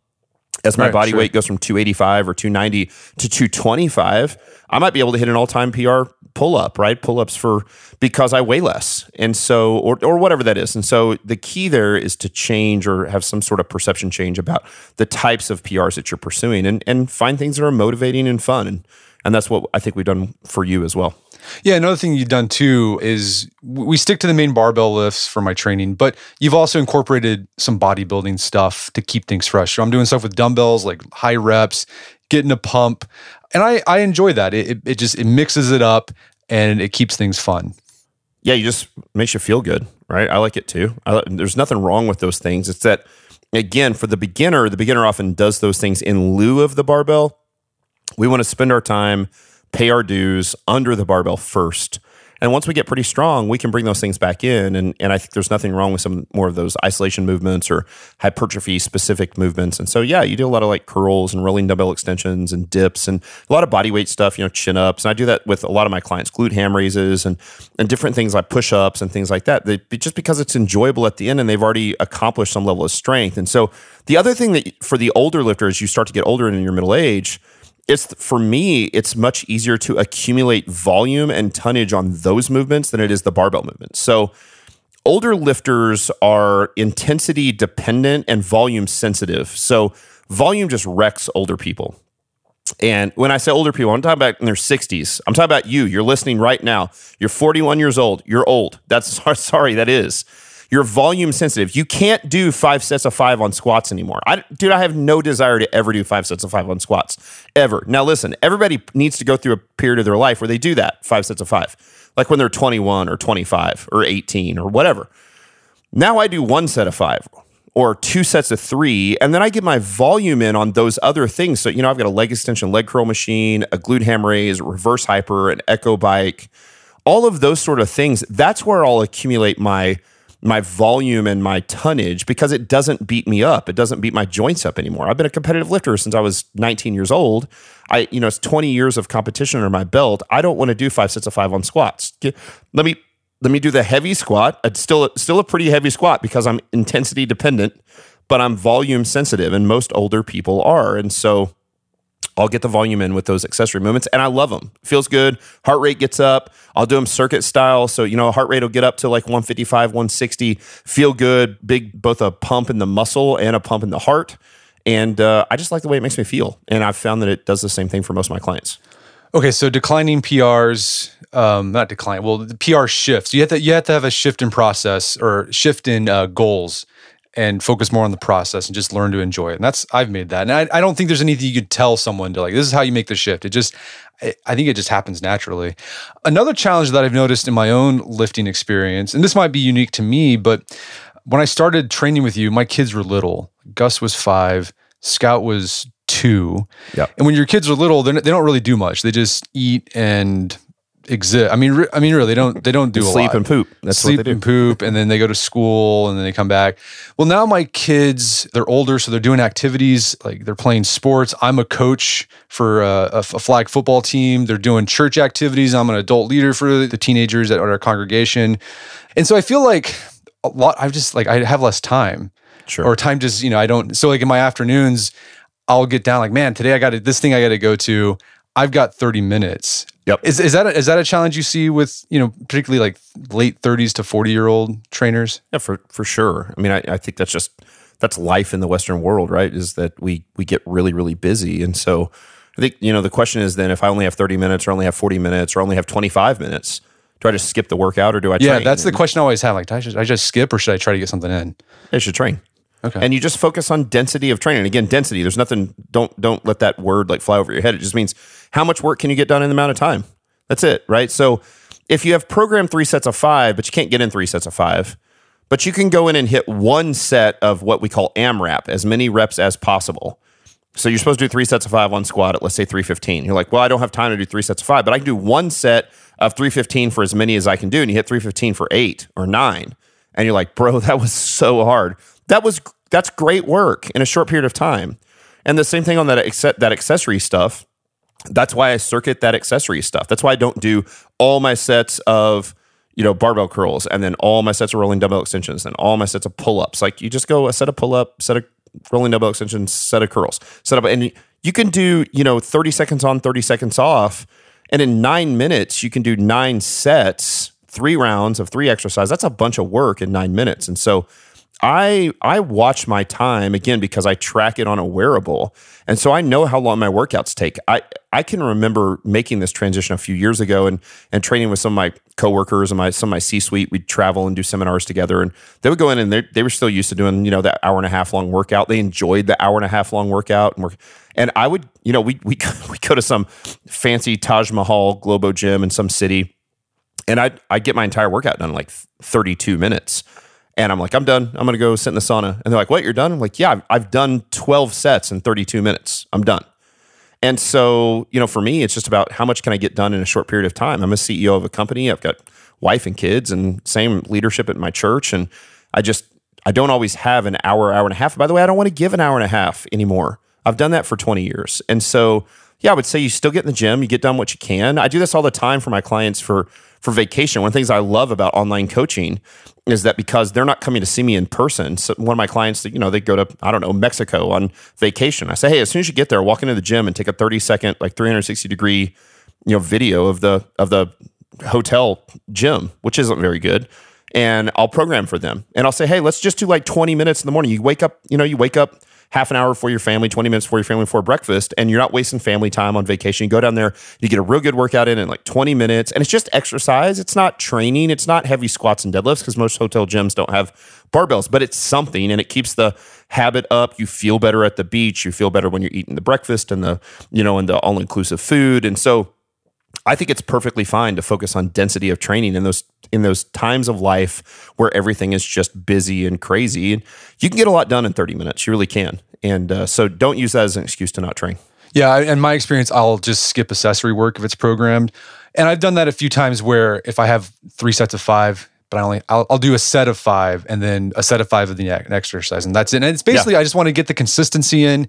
As my Right, body sure. weight goes from 285 or 290 to 225, I might be able to hit an all time PR pull up, right? Pull ups for because I weigh less. And so, or, or whatever that is. And so the key there is to change or have some sort of perception change about the types of PRs that you're pursuing and, and find things that are motivating and fun. And, and that's what I think we've done for you as well. Yeah, another thing you've done too is we stick to the main barbell lifts for my training, but you've also incorporated some bodybuilding stuff to keep things fresh. So I'm doing stuff with dumbbells, like high reps, getting a pump, and I I enjoy that. It it, it just it mixes it up and it keeps things fun. yeah, you just makes you feel good, right? I like it too. I, there's nothing wrong with those things. It's that again for the beginner, the beginner often does those things in lieu of the barbell. We want to spend our time, pay our dues under the barbell first, And once we get pretty strong, we can bring those things back in. And, and I think there's nothing wrong with some more of those isolation movements or hypertrophy specific movements. And so, yeah, you do a lot of like curls and rolling dumbbell extensions and dips and a lot of body weight stuff, you know, chin ups. And I do that with a lot of my clients, glute ham raises and, and different things like push ups and things like that. They, just because it's enjoyable at the end and they've already accomplished some level of strength. And so, the other thing that for the older lifters, you start to get older and in your middle age, it's for me it's much easier to accumulate volume and tonnage on those movements than it is the barbell movements so older lifters are intensity dependent and volume sensitive so volume just wrecks older people and when I say older people, I'm talking about in their 60s. I'm talking about you. You're listening right now. You're 41 years old. You're old. That's sorry, that is. You're volume sensitive. You can't do five sets of five on squats anymore. I, dude, I have no desire to ever do five sets of five on squats ever. Now, listen, everybody needs to go through a period of their life where they do that five sets of five, like when they're 21 or 25 or 18 or whatever. Now I do one set of five or two sets of three, and then I get my volume in on those other things. So, you know, I've got a leg extension, leg curl machine, a glute ham raise, reverse hyper, an echo bike, all of those sort of things. That's where I'll accumulate my my volume and my tonnage because it doesn't beat me up. It doesn't beat my joints up anymore. I've been a competitive lifter since I was 19 years old. I, you know, it's 20 years of competition under my belt. I don't want to do five sets of five on squats. Let me let me do the heavy squat. It's still still a pretty heavy squat because I'm intensity dependent, but I'm volume sensitive, and most older people are. And so I'll get the volume in with those accessory movements, and I love them. Feels good. Heart rate gets up. I'll do them circuit style, so you know heart rate will get up to like 155, 160. Feel good. Big, both a pump in the muscle and a pump in the heart. And uh, I just like the way it makes me feel, and I've found that it does the same thing for most of my clients. Okay, so declining PRs, um, not decline. Well, the PR shifts. You have to you have to have a shift in process or shift in uh, goals and focus more on the process and just learn to enjoy it. And that's I've made that. And I, I don't think there's anything you could tell someone to like, this is how you make the shift. It just I, think it just happens naturally. Another challenge that I've noticed in my own lifting experience, and this might be unique to me, but when I started training with you, my kids were little. Gus was five, Scout was two. Yeah. And when your kids are little, they don't really do much. They just eat and exist. I mean, re- I mean, really, they don't they don't do sleep lot. Sleep and poop. That's sleep what they do. and poop, and then they go to school, and then they come back. Well, now my kids they're older, so they're doing activities like they're playing sports. I'm a coach for a, a flag football team. They're doing church activities. I'm an adult leader for the teenagers at our congregation, and so I feel like a lot. I've just like I have less time. Sure. Or time just you know I don't. So like in my afternoons. I'll get down like, man, today I got to this thing I got to go to. I've got 30 minutes. Yep. Is, is that a, is that a challenge you see with you know particularly like late 30s to 40 year old trainers? Yeah, for for sure. I mean, I, I think that's just that's life in the Western world, right? Is that we we get really really busy, and so I think you know the question is then if I only have 30 minutes, or only have 40 minutes, or only have 25 minutes, do I just skip the workout, or do I? Yeah, train? that's the question I always have. Like, do I just, I just skip, or should I try to get something in? I should train. Okay. And you just focus on density of training. Again, density. There's nothing. Don't don't let that word like fly over your head. It just means how much work can you get done in the amount of time. That's it, right? So if you have programmed three sets of five, but you can't get in three sets of five, but you can go in and hit one set of what we call AMRAP, as many reps as possible. So you're supposed to do three sets of five on squat at let's say 315. You're like, well, I don't have time to do three sets of five, but I can do one set of 315 for as many as I can do. And you hit 315 for eight or nine. And you're like, bro, that was so hard. That was that's great work in a short period of time. And the same thing on that that accessory stuff. That's why I circuit that accessory stuff. That's why I don't do all my sets of you know barbell curls and then all my sets of rolling dumbbell extensions and all my sets of pull ups. Like you just go a set of pull up, set of rolling dumbbell extensions, set of curls, set up, and you can do you know thirty seconds on, thirty seconds off, and in nine minutes you can do nine sets, three rounds of three exercises. That's a bunch of work in nine minutes, and so I I watch my time again because I track it on a wearable. And so I know how long my workouts take. I I can remember making this transition a few years ago and and training with some of my coworkers and my some of my C-suite. We'd travel and do seminars together and they would go in and they they were still used to doing, you know, that hour and a half long workout. They enjoyed the hour and a half long workout and work and I would, you know, we we we go to some fancy Taj Mahal Globo gym in some city and I I get my entire workout done in like 32 minutes and I'm like, I'm done. I'm going to go sit in the sauna. And they're like, what? You're done? I'm like, yeah, I've, done 12 sets in 32 minutes. I'm done. And so, you know, for me, it's just about how much can I get done in a short period of time. I'm a CEO of a company. I've got wife and kids and same leadership at my church. And I just, I don't always have an hour, hour and a half. By the way, I don't want to give an hour and a half anymore. I've done that for 20 years. And so, yeah, I would say you still get in the gym, you get done what you can. I do this all the time for my clients for for vacation. One of the things I love about online coaching is that because they're not coming to see me in person. So one of my clients, you know, they go to I don't know Mexico on vacation. I say, hey, as soon as you get there, walk into the gym and take a thirty second, like three hundred sixty degree, you know, video of the of the hotel gym, which isn't very good. And I'll program for them, and I'll say, hey, let's just do like twenty minutes in the morning. You wake up, you know, you wake up half an hour for your family, 20 minutes for your family for breakfast, and you're not wasting family time on vacation. You go down there, you get a real good workout in in like 20 minutes, and it's just exercise. It's not training, it's not heavy squats and deadlifts because most hotel gyms don't have barbells, but it's something and it keeps the habit up. You feel better at the beach, you feel better when you're eating the breakfast and the, you know, and the all inclusive food. And so I think it's perfectly fine to focus on density of training in those in those times of life where everything is just busy and crazy. And you can get a lot done in 30 minutes. You really can. And uh, so don't use that as an excuse to not train. Yeah, in my experience, I'll just skip accessory work if it's programmed, and I've done that a few times where if I have three sets of five, but I only I'll, I'll do a set of five and then a set of five of the next exercise, and that's it. And it's basically yeah. I just want to get the consistency in,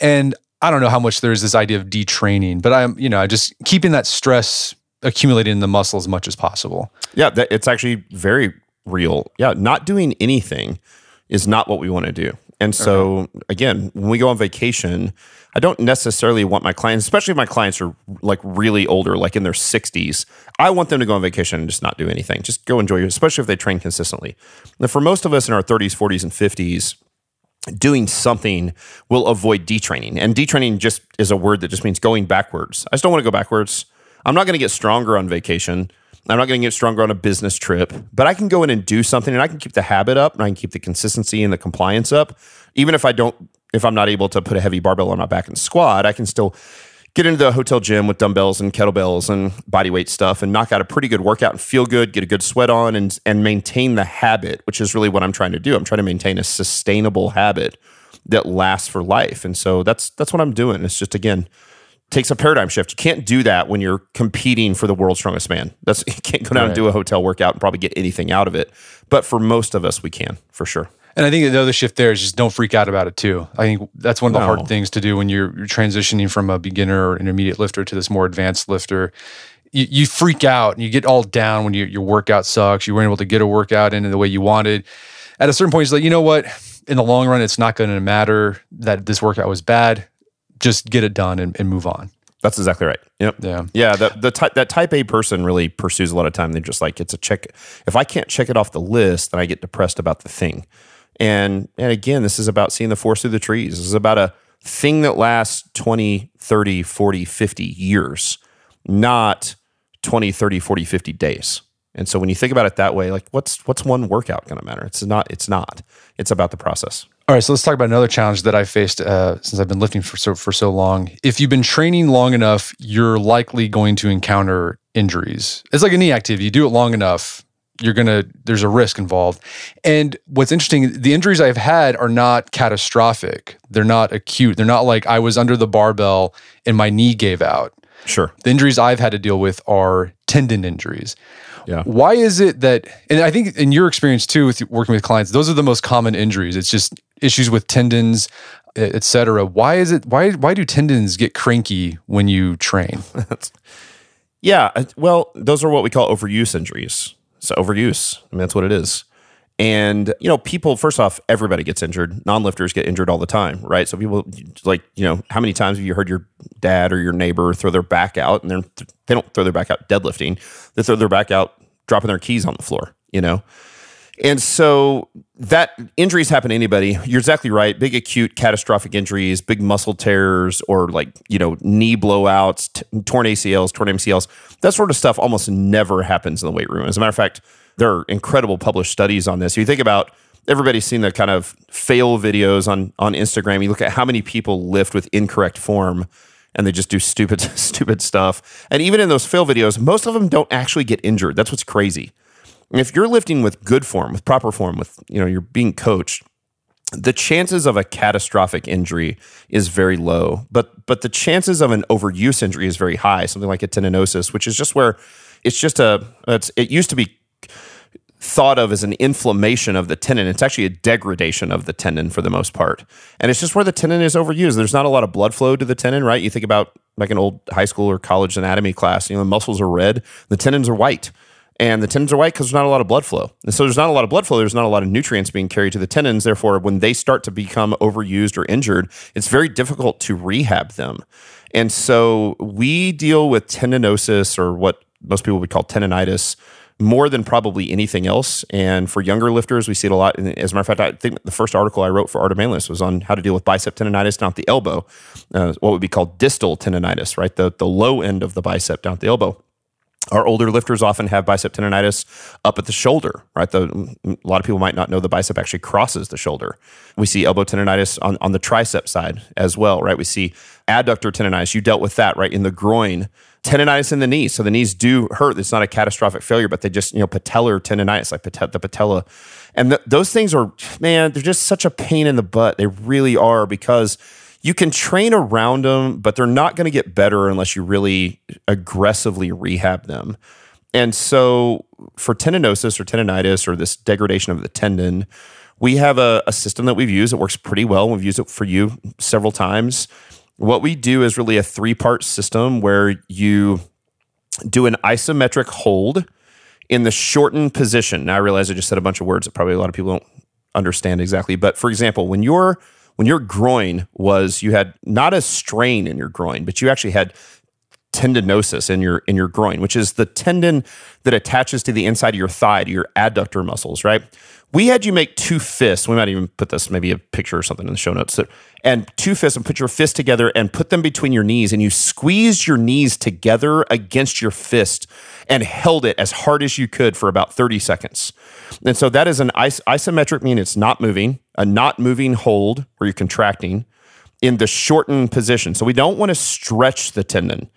and I don't know how much there's this idea of detraining, but I'm, you know, I just keeping that stress accumulating in the muscle as much as possible. Yeah, that, it's actually very real. Yeah, not doing anything is not what we want to do. And so, okay. again, when we go on vacation, I don't necessarily want my clients, especially if my clients are like really older, like in their 60s, I want them to go on vacation and just not do anything. Just go enjoy it, especially if they train consistently. Now, for most of us in our 30s, 40s, and 50s, doing something will avoid detraining. And detraining just is a word that just means going backwards. I just don't want to go backwards. I'm not going to get stronger on vacation. I'm not going to get stronger on a business trip, but I can go in and do something and I can keep the habit up and I can keep the consistency and the compliance up. Even if I don't, if I'm not able to put a heavy barbell on my back and squat, I can still get into the hotel gym with dumbbells and kettlebells and body weight stuff and knock out a pretty good workout and feel good, get a good sweat on and and maintain the habit, which is really what I'm trying to do. I'm trying to maintain a sustainable habit that lasts for life. And so that's that's what I'm doing. It's just again takes a paradigm shift. You can't do that when you're competing for the world's strongest man. That's you can't go down right. and do a hotel workout and probably get anything out of it. But for most of us we can, for sure. And I think the other shift there is just don't freak out about it too. I think that's one of the no. hard things to do when you're, you're, transitioning from a beginner or intermediate lifter to this more advanced lifter. You, you freak out and you get all down when you, your workout sucks. You weren't able to get a workout in the way you wanted. At a certain point, it's like, you know what? In the long run, it's not going to matter that this workout was bad. Just get it done and, and move on. That's exactly right. Yep. Yeah. Yeah. The, the ty- that type A person really pursues a lot of time. They're just like, it's a check. If I can't check it off the list, then I get depressed about the thing. And, and again, this is about seeing the forest through the trees. This is about a thing that lasts 20, 30, 40, 50 years, not 20, 30, 40, 50 days. And so when you think about it that way, like what's what's one workout going to matter? It's not. It's not. It's about the process. All right, so let's talk about another challenge that I faced uh, since I've been lifting for so for so long. If you've been training long enough, you're likely going to encounter injuries. It's like a knee activity. You do it long enough, you're gonna there's a risk involved. And what's interesting the injuries i've had are not catastrophic. They're not acute. They're not like i was under the barbell and my knee gave out. Sure. The injuries i've had to deal with are tendon injuries. Yeah. Why is it that and i think in your experience too with working with clients those are the most common injuries. It's just issues with tendons etc why is it why why do tendons get cranky when you train? Yeah uh, well those are what we call overuse injuries it's overuse. I mean, that's what it is. And, you know, people, first off, everybody gets injured. Non lifters get injured all the time, right? So people, like, you know, how many times have you heard your dad or your neighbor throw their back out and they're, they don't throw their back out deadlifting, they throw their back out dropping their keys on the floor, you know? And so that injuries happen to anybody. You're exactly right. Big acute catastrophic injuries, big muscle tears, or like, you know, knee blowouts, t- torn ACLs, torn MCLs. That sort of stuff almost never happens in the weight room. As a matter of fact, there are incredible published studies on this. You think about everybody's seen the kind of fail videos on on Instagram. You look at how many people lift with incorrect form and they just do stupid stupid stuff. And even in those fail videos, most of them don't actually get injured. That's what's crazy if you're lifting with good form, with proper form, with you know you're being coached, the chances of a catastrophic injury is very low, but but the chances of an overuse injury is very high. Something like a tendinosis, which is just where it's just a it's, it used to be thought of as an inflammation of the tendon. It's actually a degradation of the tendon for the most part, and it's just where the tendon is overused. There's not a lot of blood flow to the tendon, right? You think about like an old high school or college anatomy class. You know, the muscles are red, the tendons are white and the tendons are white because there's not a lot of blood flow. And so there's not a lot of blood flow. There's not a lot of nutrients being carried to the tendons. Therefore, when they start to become overused or injured, it's very difficult to rehab them. And so we deal with tendinosis or what most people would call tendonitis more than probably anything else. And for younger lifters, we see it a lot. And as a matter of fact, I think the first article I wrote for Art of Manliness was on how to deal with bicep tendonitis down at the elbow, uh, what would be called distal tendonitis, right? The, the low end of the bicep down at the elbow our older lifters often have bicep tendonitis up at the shoulder, right? The, a lot of people might not know the bicep actually crosses the shoulder. We see elbow tendonitis on, on the tricep side as well, right? We see adductor tendonitis. You dealt with that, right? In the groin, tendonitis in the knee. So the knees do hurt. It's not a catastrophic failure, but they just, you know, patellar tendonitis, like pat- the patella. And th- those things are, man, they're just such a pain in the butt. They really are because – you can train around them, but they're not going to get better unless you really aggressively rehab them. And so for tendinosis or tendonitis or this degradation of the tendon, we have a, a system that we've used. It works pretty well. We've used it for you several times. What we do is really a three part system where you do an isometric hold in the shortened position. Now, I realize I just said a bunch of words that probably a lot of people don't understand exactly. But for example, when you're when your groin was you had not a strain in your groin, but you actually had tendinosis in your in your groin, which is the tendon that attaches to the inside of your thigh, to your adductor muscles, right? We had you make two fists. We might even put this maybe a picture or something in the show notes. And two fists and put your fists together and put them between your knees and you squeezed your knees together against your fist and held it as hard as you could for about 30 seconds. And so that is an is- isometric mean it's not moving, a not moving hold where you're contracting in the shortened position. So we don't want to stretch the tendon.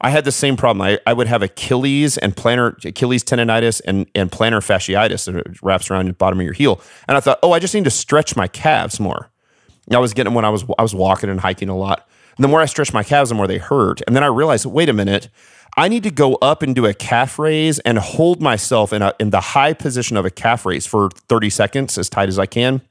I had the same problem. I, I would have Achilles and plantar Achilles tendonitis and, and plantar fasciitis that wraps around the bottom of your heel. And I thought, oh, I just need to stretch my calves more. I was getting when I was I was walking and hiking a lot. And the more I stretched my calves, the more they hurt. And then I realized, wait a minute, I need to go up and do a calf raise and hold myself in a in the high position of a calf raise for 30 seconds as tight as I can.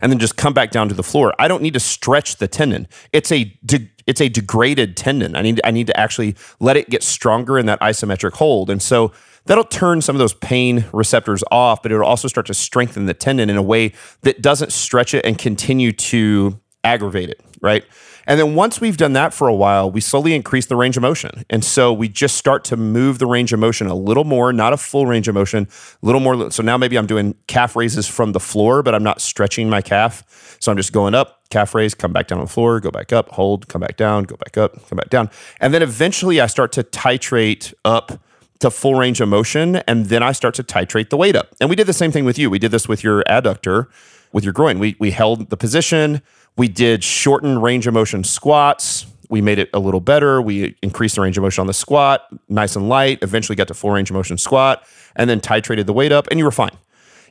And then just come back down to the floor. I don't need to stretch the tendon. It's a de- it's a degraded tendon. I need I need to actually let it get stronger in that isometric hold. And so that'll turn some of those pain receptors off, but it'll also start to strengthen the tendon in a way that doesn't stretch it and continue to aggravate it, right? And then once we've done that for a while, we slowly increase the range of motion. And so we just start to move the range of motion a little more, not a full range of motion, a little more. So now maybe I'm doing calf raises from the floor, but I'm not stretching my calf. So I'm just going up, calf raise, come back down on the floor, go back up, hold, come back down, go back up, come back down. And then eventually I start to titrate up to full range of motion. And then I start to titrate the weight up. And we did the same thing with you. We did this with your adductor, with your groin. We, we held the position we did shortened range of motion squats. We made it a little better. We increased the range of motion on the squat, nice and light. Eventually got to full range of motion squat, and then titrated the weight up, and you were fine.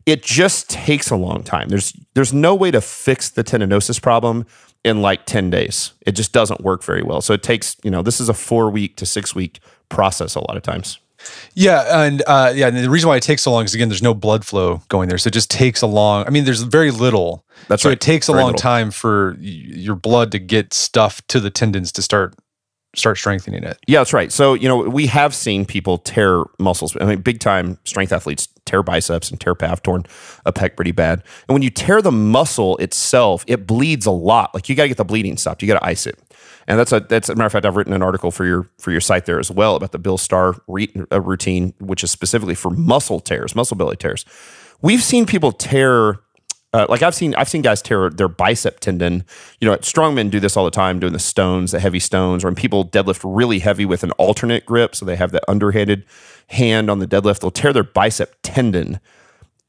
It just takes a long time. There's there's no way to fix the tendinosis problem in like 10 days. It just doesn't work very well. So it takes, you know, this is a 4 week to 6 week process a lot of times. Yeah, and uh, yeah, and the reason why it takes so long is again, there's no blood flow going there, so it just takes a long. I mean, there's very little. That's so right. it takes a Very long little. time for y- your blood to get stuff to the tendons to start start strengthening it. Yeah, that's right. So, you know, we have seen people tear muscles. I mean, big time strength athletes tear biceps and tear pec, torn a pec pretty bad. And when you tear the muscle itself, it bleeds a lot. Like you got to get the bleeding stopped. You got to ice it. And that's a that's a matter of fact. I've written an article for your for your site there as well about the Bill Starr re, uh, routine, which is specifically for muscle tears, muscle belly tears. We've seen people tear uh, like I've seen I've seen guys tear their bicep tendon. You know, strongmen do this all the time, doing the stones, the heavy stones, or when people deadlift really heavy with an alternate grip, so they have that underhanded hand on the deadlift. They'll tear their bicep tendon.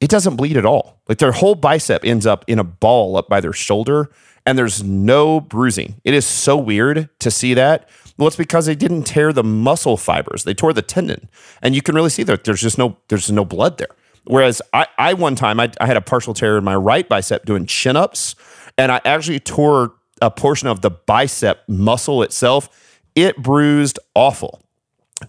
It doesn't bleed at all. Like their whole bicep ends up in a ball up by their shoulder, and there's no bruising. It is so weird to see that. Well, it's because they didn't tear the muscle fibers; they tore the tendon, and you can really see that there's just no there's no blood there Whereas I, I one time I, I had a partial tear in my right bicep doing chin ups, and I actually tore a portion of the bicep muscle itself. It bruised awful.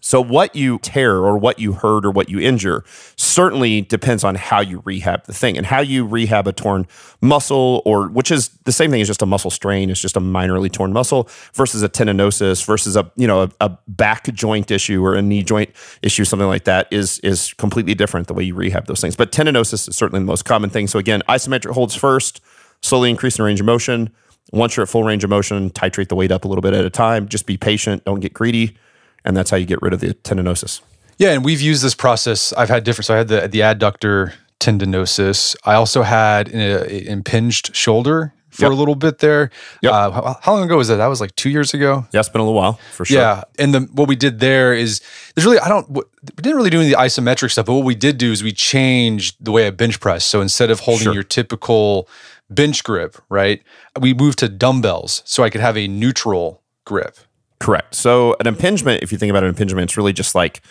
So, what you tear or what you hurt or what you injure certainly depends on how you rehab the thing and how you rehab a torn muscle, or which is the same thing as just a muscle strain. It's just a minorly torn muscle versus a tendinosis versus a you know a, a back joint issue or a knee joint issue, something like that is is completely different the way you rehab those things. But tendinosis is certainly the most common thing. So again, isometric holds first, slowly increase increasing range of motion. Once you're at full range of motion, titrate the weight up a little bit at a time. Just be patient. Don't get greedy and that's how you get rid of the tendinosis. Yeah, and we've used this process. I've had different. So I had the the adductor tendinosis. I also had an, impinged shoulder for yep. a little bit there. Yep. Uh, how, how, long ago was that? That was like two years ago. Yeah, it's been a little while for sure. Yeah, and the, what we did there is there's really I don't we didn't really do any of the isometric stuff, but what we did do is we changed the way I bench press. So instead of holding sure. your typical bench grip, right, we moved to dumbbells so I could have a neutral grip. Correct. So an impingement, if you think about an impingement, it's really just like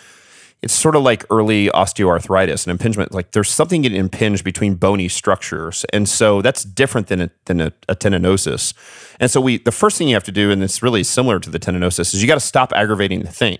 it's sort of like early osteoarthritis. An impingement, like there's something getting impinged between bony structures, and so that's different than a, than a, a tendinosis. And so we, the first thing you have to do, and it's really similar to the tendinosis, is you got to stop aggravating the thing.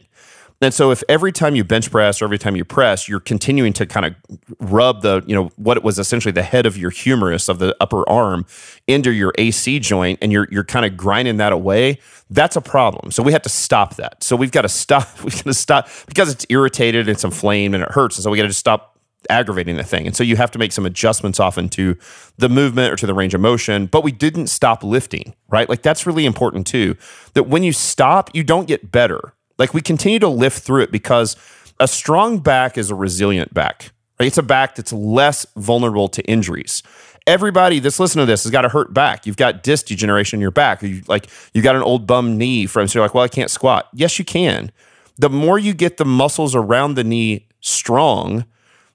And so if every time you bench press or every time you press, you're continuing to kind of rub the, you know, what it was essentially the head of your humerus of the upper arm into your AC joint and you're you're kind of grinding that away, that's a problem. So we have to stop that. So we've got to stop, we've got to stop because it's irritated, and it's inflamed and it hurts. And so we got to just stop aggravating the thing. And so you have to make some adjustments often to the movement or to the range of motion, but we didn't stop lifting, right? Like that's really important too. That when you stop, you don't get better. Like we continue to lift through it because a strong back is a resilient back. Right? It's a back that's less vulnerable to injuries. Everybody that's listening to this has got a hurt back. You've got disc degeneration in your back. You like you got an old bum knee from so you're like, well, I can't squat. Yes, you can. The more you get the muscles around the knee strong,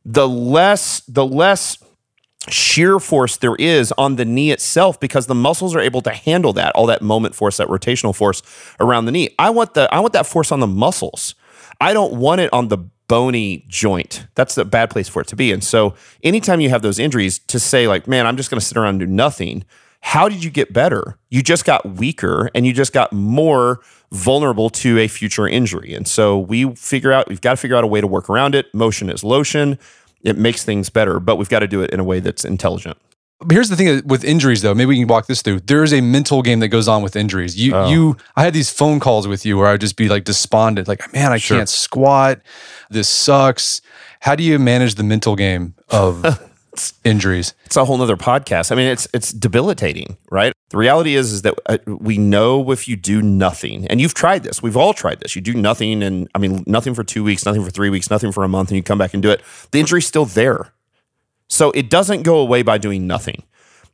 the less the less shear force there is on the knee itself because the muscles are able to handle that all that moment force that rotational force around the knee. I want the i want that force on the muscles. I don't want it on the bony joint. That's the bad place for it to be. And so anytime you have those injuries to say like man i'm just going to sit around and do nothing how did you get better? You just got weaker and you just got more vulnerable to a future injury. And so we figure out we've got to figure out a way to work around it. Motion is lotion it makes things better, but we've got to do it in a way that's intelligent. Here's the thing with injuries, though. Maybe we can walk this through. There is a mental game that goes on with injuries. You, oh. you. I had these phone calls with you where I would just be like despondent, like, man, I sure. can't squat. This sucks. How do you manage the mental game of injuries. It's a whole nother podcast. I mean, it's it's debilitating, right? The reality is is that uh, we know if you do nothing, and you've tried this. We've all tried this. You do nothing, and I mean, nothing for two weeks, nothing for three weeks, nothing for a month, and you come back and do it. The injury's still there, so it doesn't go away by doing nothing.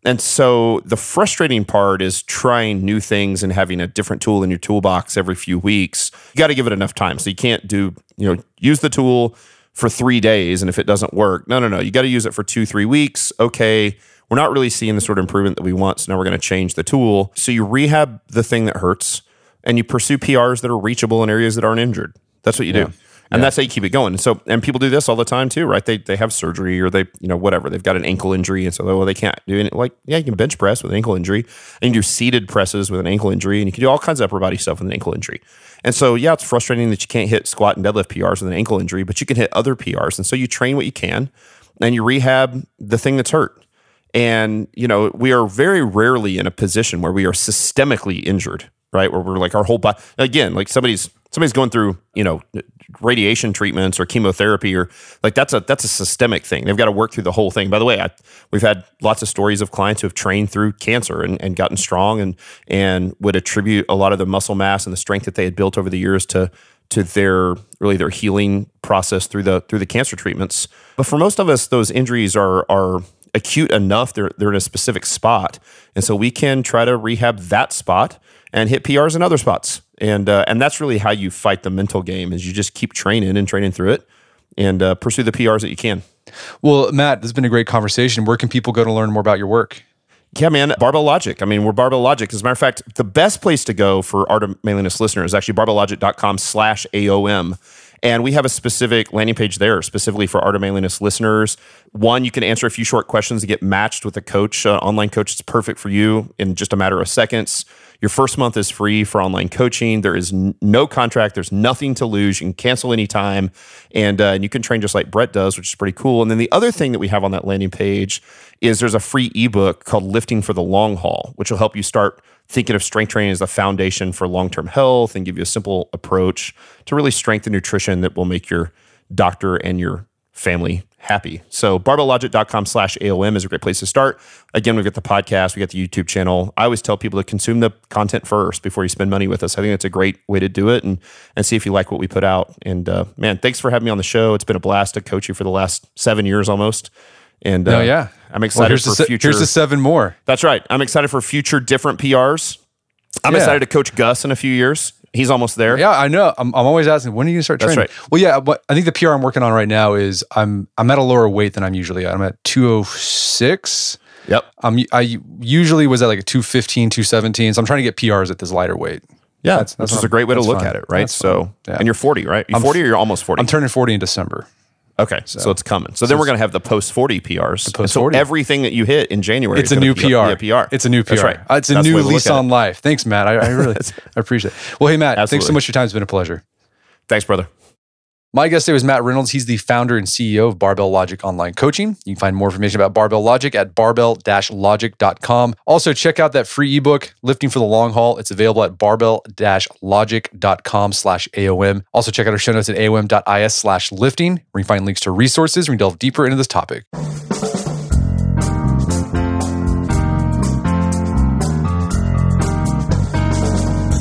And so the frustrating part is trying new things and having a different tool in your toolbox every few weeks. You got to give it enough time. So you can't do, you know, use the tool, for three days. And if it doesn't work, no, no, no, you got to use it for two, three weeks. Okay, we're not really seeing the sort of improvement that we want. So now we're going to change the tool. So you rehab the thing that hurts and you pursue PRs that are reachable in areas that aren't injured. That's what you yeah. do. And yeah. that's how you keep it going. And so, and people do this all the time too, right? They they have surgery or they, you know, whatever. They've got an ankle injury, and so well, they can't do it. Like, yeah, you can bench press with an ankle injury, and you can do seated presses with an ankle injury, and you can do all kinds of upper body stuff with an ankle injury. And so, yeah, it's frustrating that you can't hit squat and deadlift PRs with an ankle injury, but you can hit other PRs. And so you train what you can, and you rehab the thing that's hurt. And you know, we are very rarely in a position where we are systemically injured, right? Where we're like our whole body again, like somebody's somebody's going through you know radiation treatments or chemotherapy or like that's a that's a systemic thing. They've got to work through the whole thing. By the way I, we've had lots of stories of clients who have trained through cancer and, and gotten strong and and would attribute a lot of the muscle mass and the strength that they had built over the years to to their really their healing process through the through the cancer treatments. But for most of us those injuries are are acute enough they're they're in a specific spot and so we can try to rehab that spot and hit PRs in other spots. And uh, and that's really how you fight the mental game is you just keep training and training through it and uh, pursue the PRs that you can. Well, Matt, this has been a great conversation. Where can people go to learn more about your work? Yeah, man, Barbell Logic. I mean, we're Barbell Logic. As a matter of fact, the best place to go for Art of Manliness listeners is actually barbelllogic.com slash AOM. And we have a specific landing page there specifically for Art of Manliness listeners. One, you can answer a few short questions to get matched with a coach, uh, online coach. It's perfect for you in just a matter of seconds. Your first month is free for online coaching. There is n- no contract. There's nothing to lose. You can cancel anytime, and, uh, and you can train just like Brett does, which is pretty cool. And then the other thing that we have on that landing page is there's a free ebook called Lifting for the Long Haul, which will help you start thinking of strength training as the foundation for long term health and give you a simple approach to really strengthen nutrition that will make your doctor and your family happy. So barbelllogic.com slash AOM is a great place to start. Again, we've got the podcast, we got the YouTube channel. I always tell people to consume the content first before you spend money with us. I think that's a great way to do it and, and see if you like what we put out. And uh, man, thanks for having me on the show. It's been a blast to coach you for the last seven years almost. And uh, No, yeah. I'm Well, excited here's, for the, future. here's the seven more. That's right. I'm excited for future different PRs. I'm Yeah. excited to coach Gus in a few years. He's almost there. Yeah, I know. I'm, I'm always asking when are you gonna start That's training? Well, yeah. What I think the PR I'm working on right now is I'm I'm at a lower weight than I'm usually at. I'm at 206. Yep. I'm I usually was at like a 215, 217. So I'm trying to get PRs at this lighter weight. Yeah. That's- which that's is a great way to look at it, right? That's so. Yeah. and you're 40, right? You're 40 or you're almost 40? I'm turning 40 in December. Okay. So, it's coming. So, then we're going to have the post 40 PRs. The post so 40. everything that you hit in January It's is a new PR. be a PR. It's a new PR. That's right. Uh, It's a That's new way to look lease on life. Thanks, Matt. I, I really I appreciate it. Well, hey, Matt, Absolutely. thanks so much for your time. It's been a pleasure. Thanks, brother. My guest today was Matt Reynolds. He's the founder and CEO of Barbell Logic Online Coaching. You can find more information about Barbell Logic at barbell-logic.com. Also, check out that free ebook, Lifting for the Long Haul. It's available at barbell-logic.com slash AOM. Also, check out our show notes at aom.is slash lifting, where you can find links to resources where we delve deeper into this topic.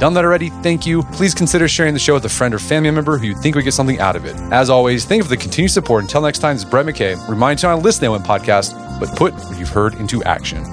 done that already, thank you. Please consider sharing the show with a friend or family member who you think would get something out of it. As always, thank you for the continued support. Until next time, this is Brett McKay. Remind you on Listen to One podcast, but put what you've heard into action.